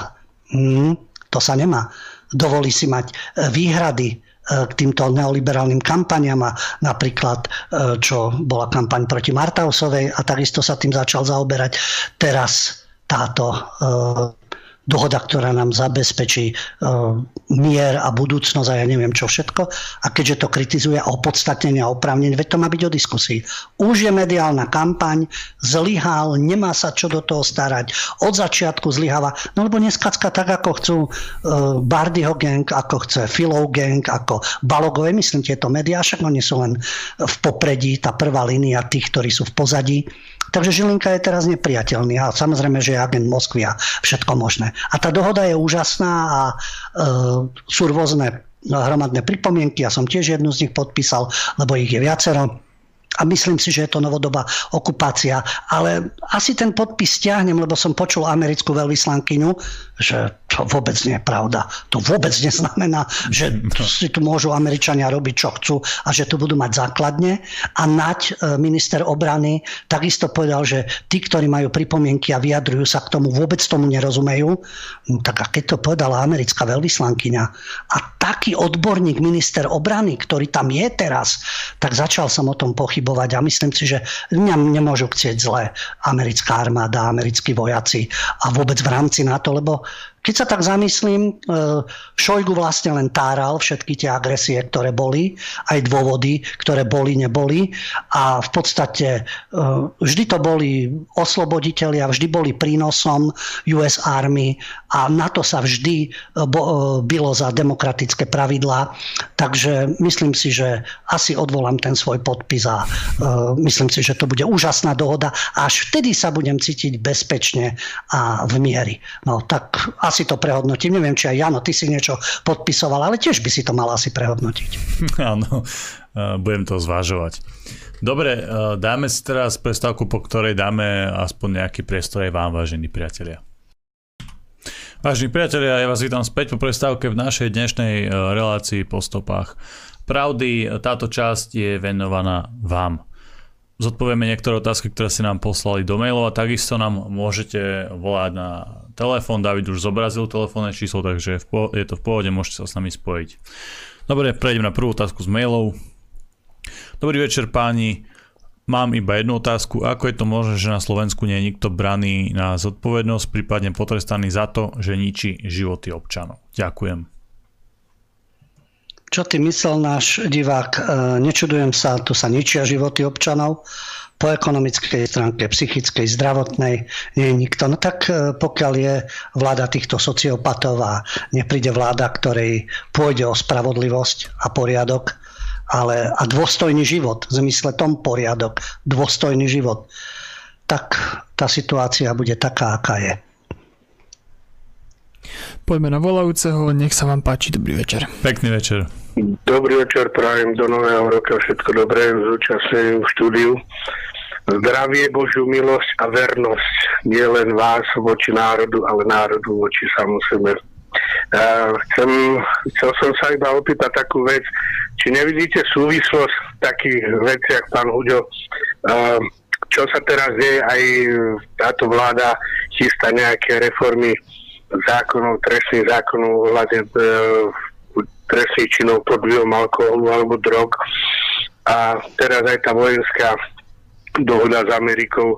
Hmm, to sa nemá. Dovolí si mať e, výhrady e, k týmto neoliberálnym kampaniam napríklad, čo bola kampaň proti Martausovej a takisto sa tým začal zaoberať. Teraz táto dohoda, ktorá nám zabezpečí uh, mier a budúcnosť a ja neviem čo všetko. A keďže to kritizuje opodstatnenie a oprávnenie, veď to má byť o diskusii. Už je mediálna kampaň, zlyhal, nemá sa čo do toho starať. Od začiatku zlyháva, no lebo neskacka tak, ako chcú uh, Bardyho gang, ako chce Filov gang, ako Balogové, myslím tieto médiá, však oni sú len v popredí, tá prvá línia tých, ktorí sú v pozadí. Takže Žilinka je teraz nepriateľný a samozrejme, že je agent Moskvy a všetko možné. A tá dohoda je úžasná a e, sú rôzne hromadné pripomienky, ja som tiež jednu z nich podpísal, lebo ich je viacero a myslím si, že je to novodobá okupácia. Ale asi ten podpis stiahnem, lebo som počul americkú veľvyslankyňu, že to vôbec nie je pravda. To vôbec neznamená, že si tu môžu Američania robiť, čo chcú a že tu budú mať základne. A Naď, e, minister obrany, takisto povedal, že tí, ktorí majú pripomienky a vyjadrujú sa k tomu, vôbec tomu nerozumejú. No, tak a keď to povedala americká veľvyslankyňa a taký odborník, minister obrany, ktorý tam je teraz, tak začal som o tom pochybovať pochybovať a myslím si, že nemôžu chcieť zle americká armáda, americkí vojaci a vôbec v rámci NATO, lebo keď sa tak zamyslím, e, Šojgu vlastne len táral všetky tie agresie, ktoré boli, aj dôvody, ktoré boli, neboli. A v podstate e, vždy to boli osloboditeľi a vždy boli prínosom US Army a na to sa vždy e, bylo za demokratické pravidlá. Takže myslím si, že asi odvolám ten svoj podpis a myslím si, že to bude úžasná dohoda. Až vtedy sa budem cítiť bezpečne a v miery. No tak to prehodnotím. Neviem, či aj Jano, ty si niečo podpisoval, ale tiež by si to mal asi prehodnotiť. Áno, e, budem to zvažovať. Dobre, e, dáme si teraz prestávku, po ktorej dáme aspoň nejaký priestor aj vám, vážení priatelia. Vážení priatelia, ja vás vítam späť po prestávke v našej dnešnej e, relácii po stopách pravdy. Táto časť je venovaná vám zodpovieme niektoré otázky, ktoré si nám poslali do mailov a takisto nám môžete volať na telefón. David už zobrazil telefónne číslo, takže je to v pohode, môžete sa s nami spojiť. Dobre, prejdem na prvú otázku z mailov. Dobrý večer páni, mám iba jednu otázku. Ako je to možné, že na Slovensku nie je nikto braný na zodpovednosť, prípadne potrestaný za to, že ničí životy občanov? Ďakujem. Čo ty myslel náš divák? E, nečudujem sa, tu sa ničia životy občanov po ekonomickej stránke, psychickej, zdravotnej, nie je nikto. No tak e, pokiaľ je vláda týchto sociopatov a nepríde vláda, ktorej pôjde o spravodlivosť a poriadok, ale a dôstojný život, v zmysle tom poriadok, dôstojný život, tak tá situácia bude taká, aká je. Poďme na volajúceho, nech sa vám páči, dobrý večer. Pekný večer. Dobrý večer, prajem do nového roka všetko dobré, zúčastňujem v štúdiu. Zdravie, Božiu milosť a vernosť nie len vás voči národu, ale národu voči samu sebe. Uh, chcem, chcel som sa iba opýtať takú vec, či nevidíte súvislosť v takých veciach, pán Huďo, uh, čo sa teraz deje, aj táto vláda chystá nejaké reformy zákonov, trestných zákonov hľadne e, trestných činov pod vplyvom alkoholu alebo drog. A teraz aj tá vojenská dohoda s Amerikou.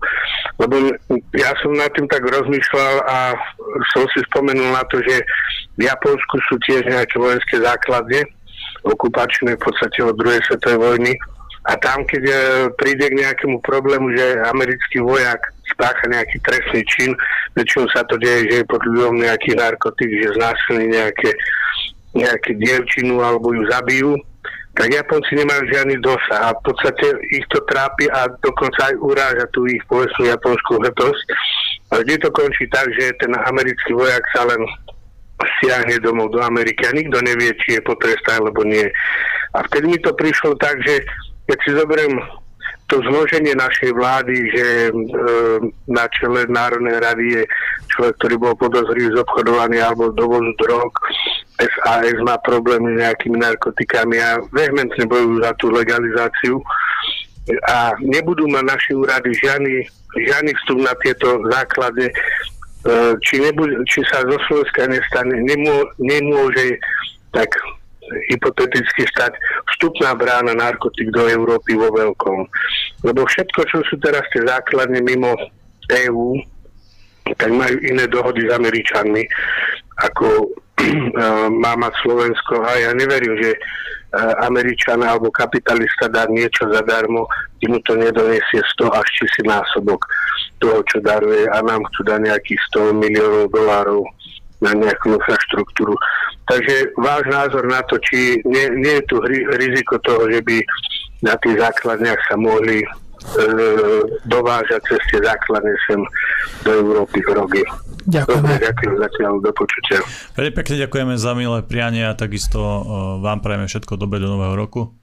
Lebo ja som nad tým tak rozmýšľal a som si spomenul na to, že v Japonsku sú tiež nejaké vojenské základne, okupačné v podstate od druhej svetovej vojny. A tam, keď e, príde k nejakému problému, že americký vojak spácha nejaký trestný čin, väčšinou sa to deje, že je pod vplyvom nejakých narkotík, že znásilní nejaké, nejaké dievčinu alebo ju zabijú, tak Japonci nemajú žiadny dosah a v podstate ich to trápi a dokonca aj uráža tu ich povedzme japonskú hrdosť. A vždy to končí tak, že ten americký vojak sa len stiahne domov do Ameriky a nikto nevie, či je potrestaný alebo nie. A vtedy mi to prišlo tak, že keď si zoberiem to zloženie našej vlády, že e, na čele Národnej rady je človek, ktorý bol podozrivý z obchodovania alebo dovozu drog, SAS má problémy s nejakými narkotikami a vehementne bojujú za tú legalizáciu. A nebudú mať naši úrady žiadny, žiadny vstup na tieto základy, e, či, nebude, či sa zo Slovenska nestane, nemô, nemôže tak hypoteticky stať vstupná brána narkotik do Európy vo veľkom. Lebo všetko, čo sú teraz tie základne mimo EÚ, tak majú iné dohody s Američanmi, ako má mať Slovensko a ja neverím, že Američan alebo kapitalista dá niečo zadarmo, kým mu to nedonesie 100 až si násobok toho, čo daruje a nám chcú dať nejakých 100 miliónov dolárov na nejakú infraštruktúru. Takže váš názor na to, či nie, nie je tu riziko toho, že by na tých základniach sa mohli E, dovážať cez tie základne sem do Európy rogy. Ďakujeme. Dobre, ďakujem zatiaľ, do počutia. Veľmi pekne ďakujeme za milé prianie a takisto e, vám prajeme všetko dobre do nového roku.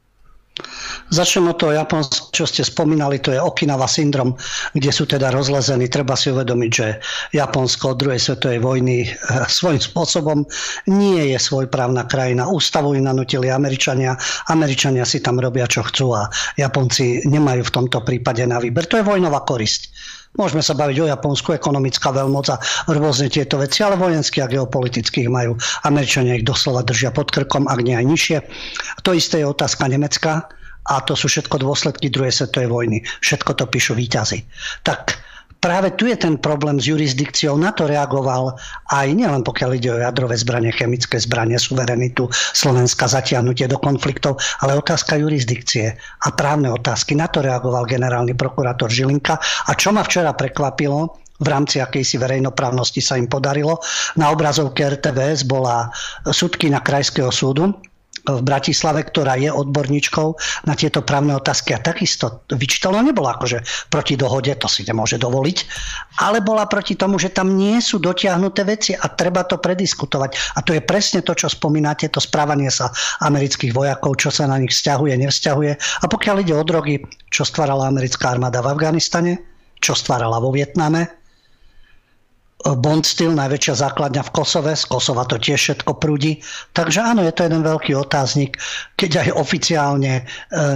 Začnem od toho Japonska, čo ste spomínali, to je Okinawa syndrom, kde sú teda rozlezení. Treba si uvedomiť, že Japonsko od druhej svetovej vojny eh, svojím spôsobom nie je svojprávna krajina. Ústavu im nanutili Američania. Američania si tam robia, čo chcú a Japonci nemajú v tomto prípade na výber. To je vojnová korisť. Môžeme sa baviť o Japonsku, ekonomická veľmoc a rôzne tieto veci, ale vojenské a geopolitických majú. Američania ich doslova držia pod krkom, ak nie aj nižšie. To isté je otázka Nemecka a to sú všetko dôsledky druhej svetovej vojny. Všetko to píšu výťazy. Tak práve tu je ten problém s jurisdikciou. Na to reagoval aj nielen pokiaľ ide o jadrové zbranie, chemické zbranie, suverenitu Slovenska, zatiahnutie do konfliktov, ale otázka jurisdikcie a právne otázky. Na to reagoval generálny prokurátor Žilinka. A čo ma včera prekvapilo, v rámci akejsi verejnoprávnosti sa im podarilo. Na obrazovke RTVS bola sudkyna Krajského súdu, v Bratislave, ktorá je odborníčkou na tieto právne otázky a takisto vyčítalo nebola akože proti dohode, to si nemôže dovoliť, ale bola proti tomu, že tam nie sú dotiahnuté veci a treba to prediskutovať. A to je presne to, čo spomínate, to správanie sa amerických vojakov, čo sa na nich vzťahuje, nevzťahuje. A pokiaľ ide o drogy, čo stvárala americká armáda v Afganistane, čo stvárala vo Vietname, Bond Steel, najväčšia základňa v Kosove, z Kosova to tiež všetko prúdi. Takže áno, je to jeden veľký otáznik. Keď aj oficiálne e,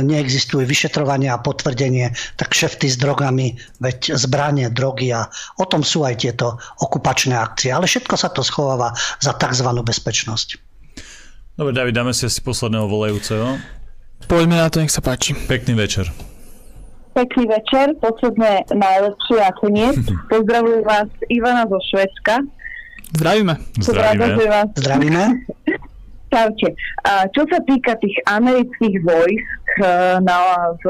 neexistuje vyšetrovanie a potvrdenie, tak šefty s drogami, veď zbranie, drogy a o tom sú aj tieto okupačné akcie. Ale všetko sa to schováva za tzv. bezpečnosť. Dobre, David, dáme si asi posledného volajúceho. Poďme na to, nech sa páči. Pekný večer. Pekný večer, posledné najlepšie a koniec. Pozdravujem vás Ivana zo Švedska. Zdravíme. Zdravíme. Vás... Zdravíme. Čaute. A čo sa týka tých amerických vojsk eh, na, v,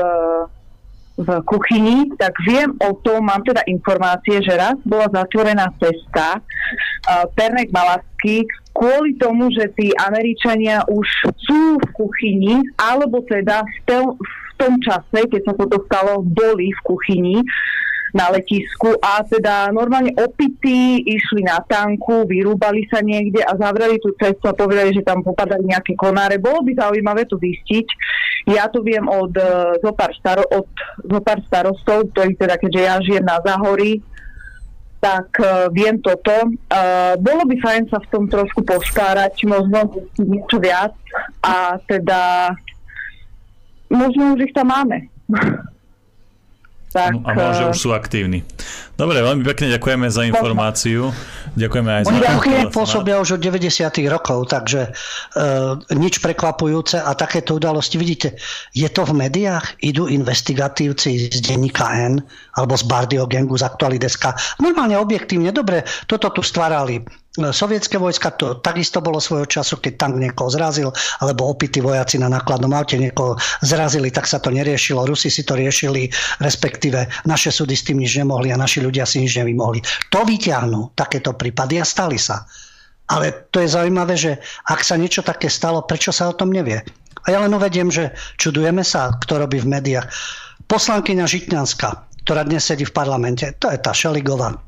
v kuchyni, tak viem o tom, mám teda informácie, že raz bola zatvorená cesta uh, Pernek Malasky kvôli tomu, že tí Američania už sú v kuchyni, alebo teda v, te, v tom čase, keď sa toto stalo, boli v kuchyni na letisku a teda normálne opití išli na tanku, vyrúbali sa niekde a zavreli tú cestu a povedali, že tam popadali nejaké konáre. Bolo by zaujímavé to zistiť. Ja to viem od uh, zopár, staro, od zopár starostov, ktorí teda, keďže ja žijem na Zahorí, tak uh, viem toto. Uh, bolo by fajn sa v tom trošku postárať, možno niečo viac a teda možno už ich tam máme. tak... A možno eh, už sú aktívni. Dobre, veľmi pekne ďakujeme za informáciu. Ďakujeme aj za... Oni tam telefonát. pôsobia už od 90. rokov, takže uh, nič prekvapujúce a takéto udalosti, vidíte, je to v médiách, idú investigatívci z denníka N alebo z Bardio Gangu z Aktualideska. Normálne, objektívne, dobre, toto tu stvárali sovietské vojska, to takisto bolo svojho času, keď tank niekoho zrazil, alebo opití vojaci na nákladnom aute niekoho zrazili, tak sa to neriešilo. Rusi si to riešili, respektíve naše súdy s tým nič nemohli a naši ľudia si nič nevymohli. To vyťahnú takéto prípady a stali sa. Ale to je zaujímavé, že ak sa niečo také stalo, prečo sa o tom nevie? A ja len uvediem, že čudujeme sa, kto robí v médiách. Poslankyňa Žitňanská, ktorá dnes sedí v parlamente, to je tá Šeligová,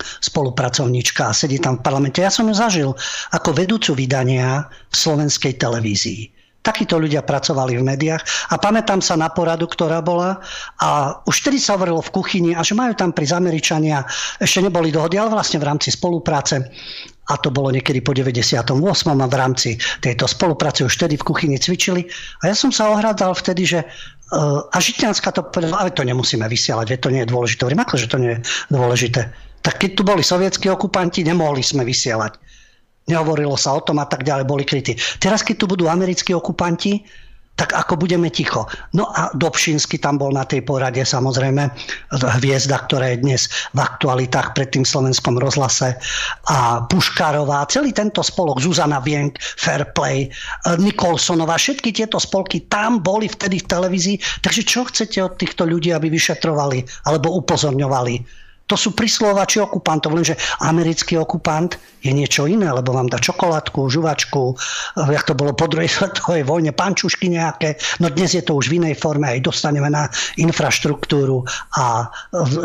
spolupracovníčka a sedí tam v parlamente. Ja som ju zažil ako vedúcu vydania v slovenskej televízii. Takíto ľudia pracovali v médiách a pamätám sa na poradu, ktorá bola a už vtedy sa hovorilo v kuchyni a že majú tam pri Američania, ešte neboli dohody, ale vlastne v rámci spolupráce a to bolo niekedy po 98. a v rámci tejto spolupráce už vtedy v kuchyni cvičili. A ja som sa ohradal vtedy, že uh, a Žitňanská to povedala, ale to nemusíme vysielať, veď to nie je dôležité. Hovorím, ako, že to nie je dôležité. Tak keď tu boli sovietskí okupanti, nemohli sme vysielať. Nehovorilo sa o tom a tak ďalej, boli krytí. Teraz, keď tu budú americkí okupanti, tak ako budeme ticho. No a Dobšinsky tam bol na tej porade samozrejme, hviezda, ktorá je dnes v aktualitách pred tým slovenskom rozhlase a Puškárová, celý tento spolok, Zuzana Vienk, Fairplay, Nikolsonová, všetky tieto spolky tam boli vtedy v televízii. Takže čo chcete od týchto ľudí, aby vyšetrovali alebo upozorňovali? To sú prislovači okupantov, lenže americký okupant je niečo iné, lebo vám dá čokoládku, žuvačku, jak to bolo po druhej svetovej vojne, pančušky nejaké. No dnes je to už v inej forme, aj dostaneme na infraštruktúru a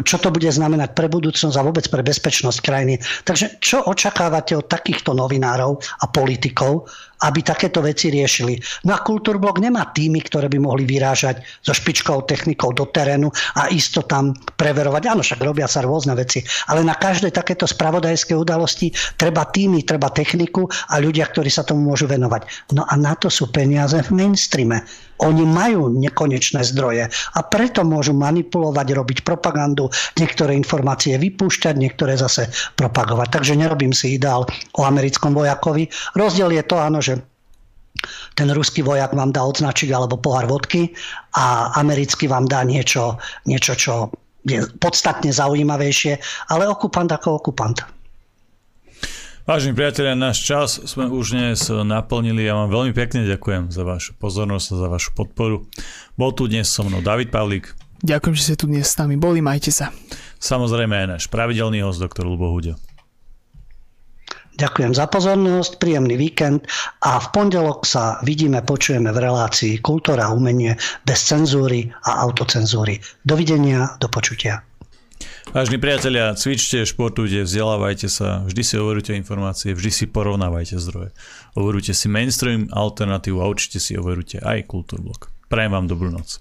čo to bude znamenať pre budúcnosť a vôbec pre bezpečnosť krajiny. Takže čo očakávate od takýchto novinárov a politikov, aby takéto veci riešili. No Kultúrblok nemá týmy, ktoré by mohli vyrážať so špičkou technikou do terénu a isto tam preverovať. Áno, však robia sa rôzne veci, ale na každej takéto spravodajské udalosti treba týmy, treba techniku a ľudia, ktorí sa tomu môžu venovať. No a na to sú peniaze v mainstreame. Oni majú nekonečné zdroje a preto môžu manipulovať, robiť propagandu, niektoré informácie vypúšťať, niektoré zase propagovať. Takže nerobím si ideál o americkom vojakovi. Rozdiel je to, áno, že ten ruský vojak vám dá odznačik alebo pohár vodky a americký vám dá niečo, niečo čo je podstatne zaujímavejšie, ale okupant ako okupant. Vážení priatelia, náš čas sme už dnes naplnili. Ja vám veľmi pekne ďakujem za vašu pozornosť a za vašu podporu. Bol tu dnes so mnou David Pavlík. Ďakujem, že ste tu dnes s nami boli, majte sa. Samozrejme aj náš pravidelný host, doktor Lubo Hudio. Ďakujem za pozornosť, príjemný víkend a v pondelok sa vidíme, počujeme v relácii Kultúra a umenie bez cenzúry a autocenzúry. Dovidenia, do počutia. Vážni priatelia, cvičte, športujte, vzdelávajte sa, vždy si overujte informácie, vždy si porovnávajte zdroje. Overujte si mainstream, alternatívu a určite si overujte aj Kultúrblok. Prajem vám dobrú noc.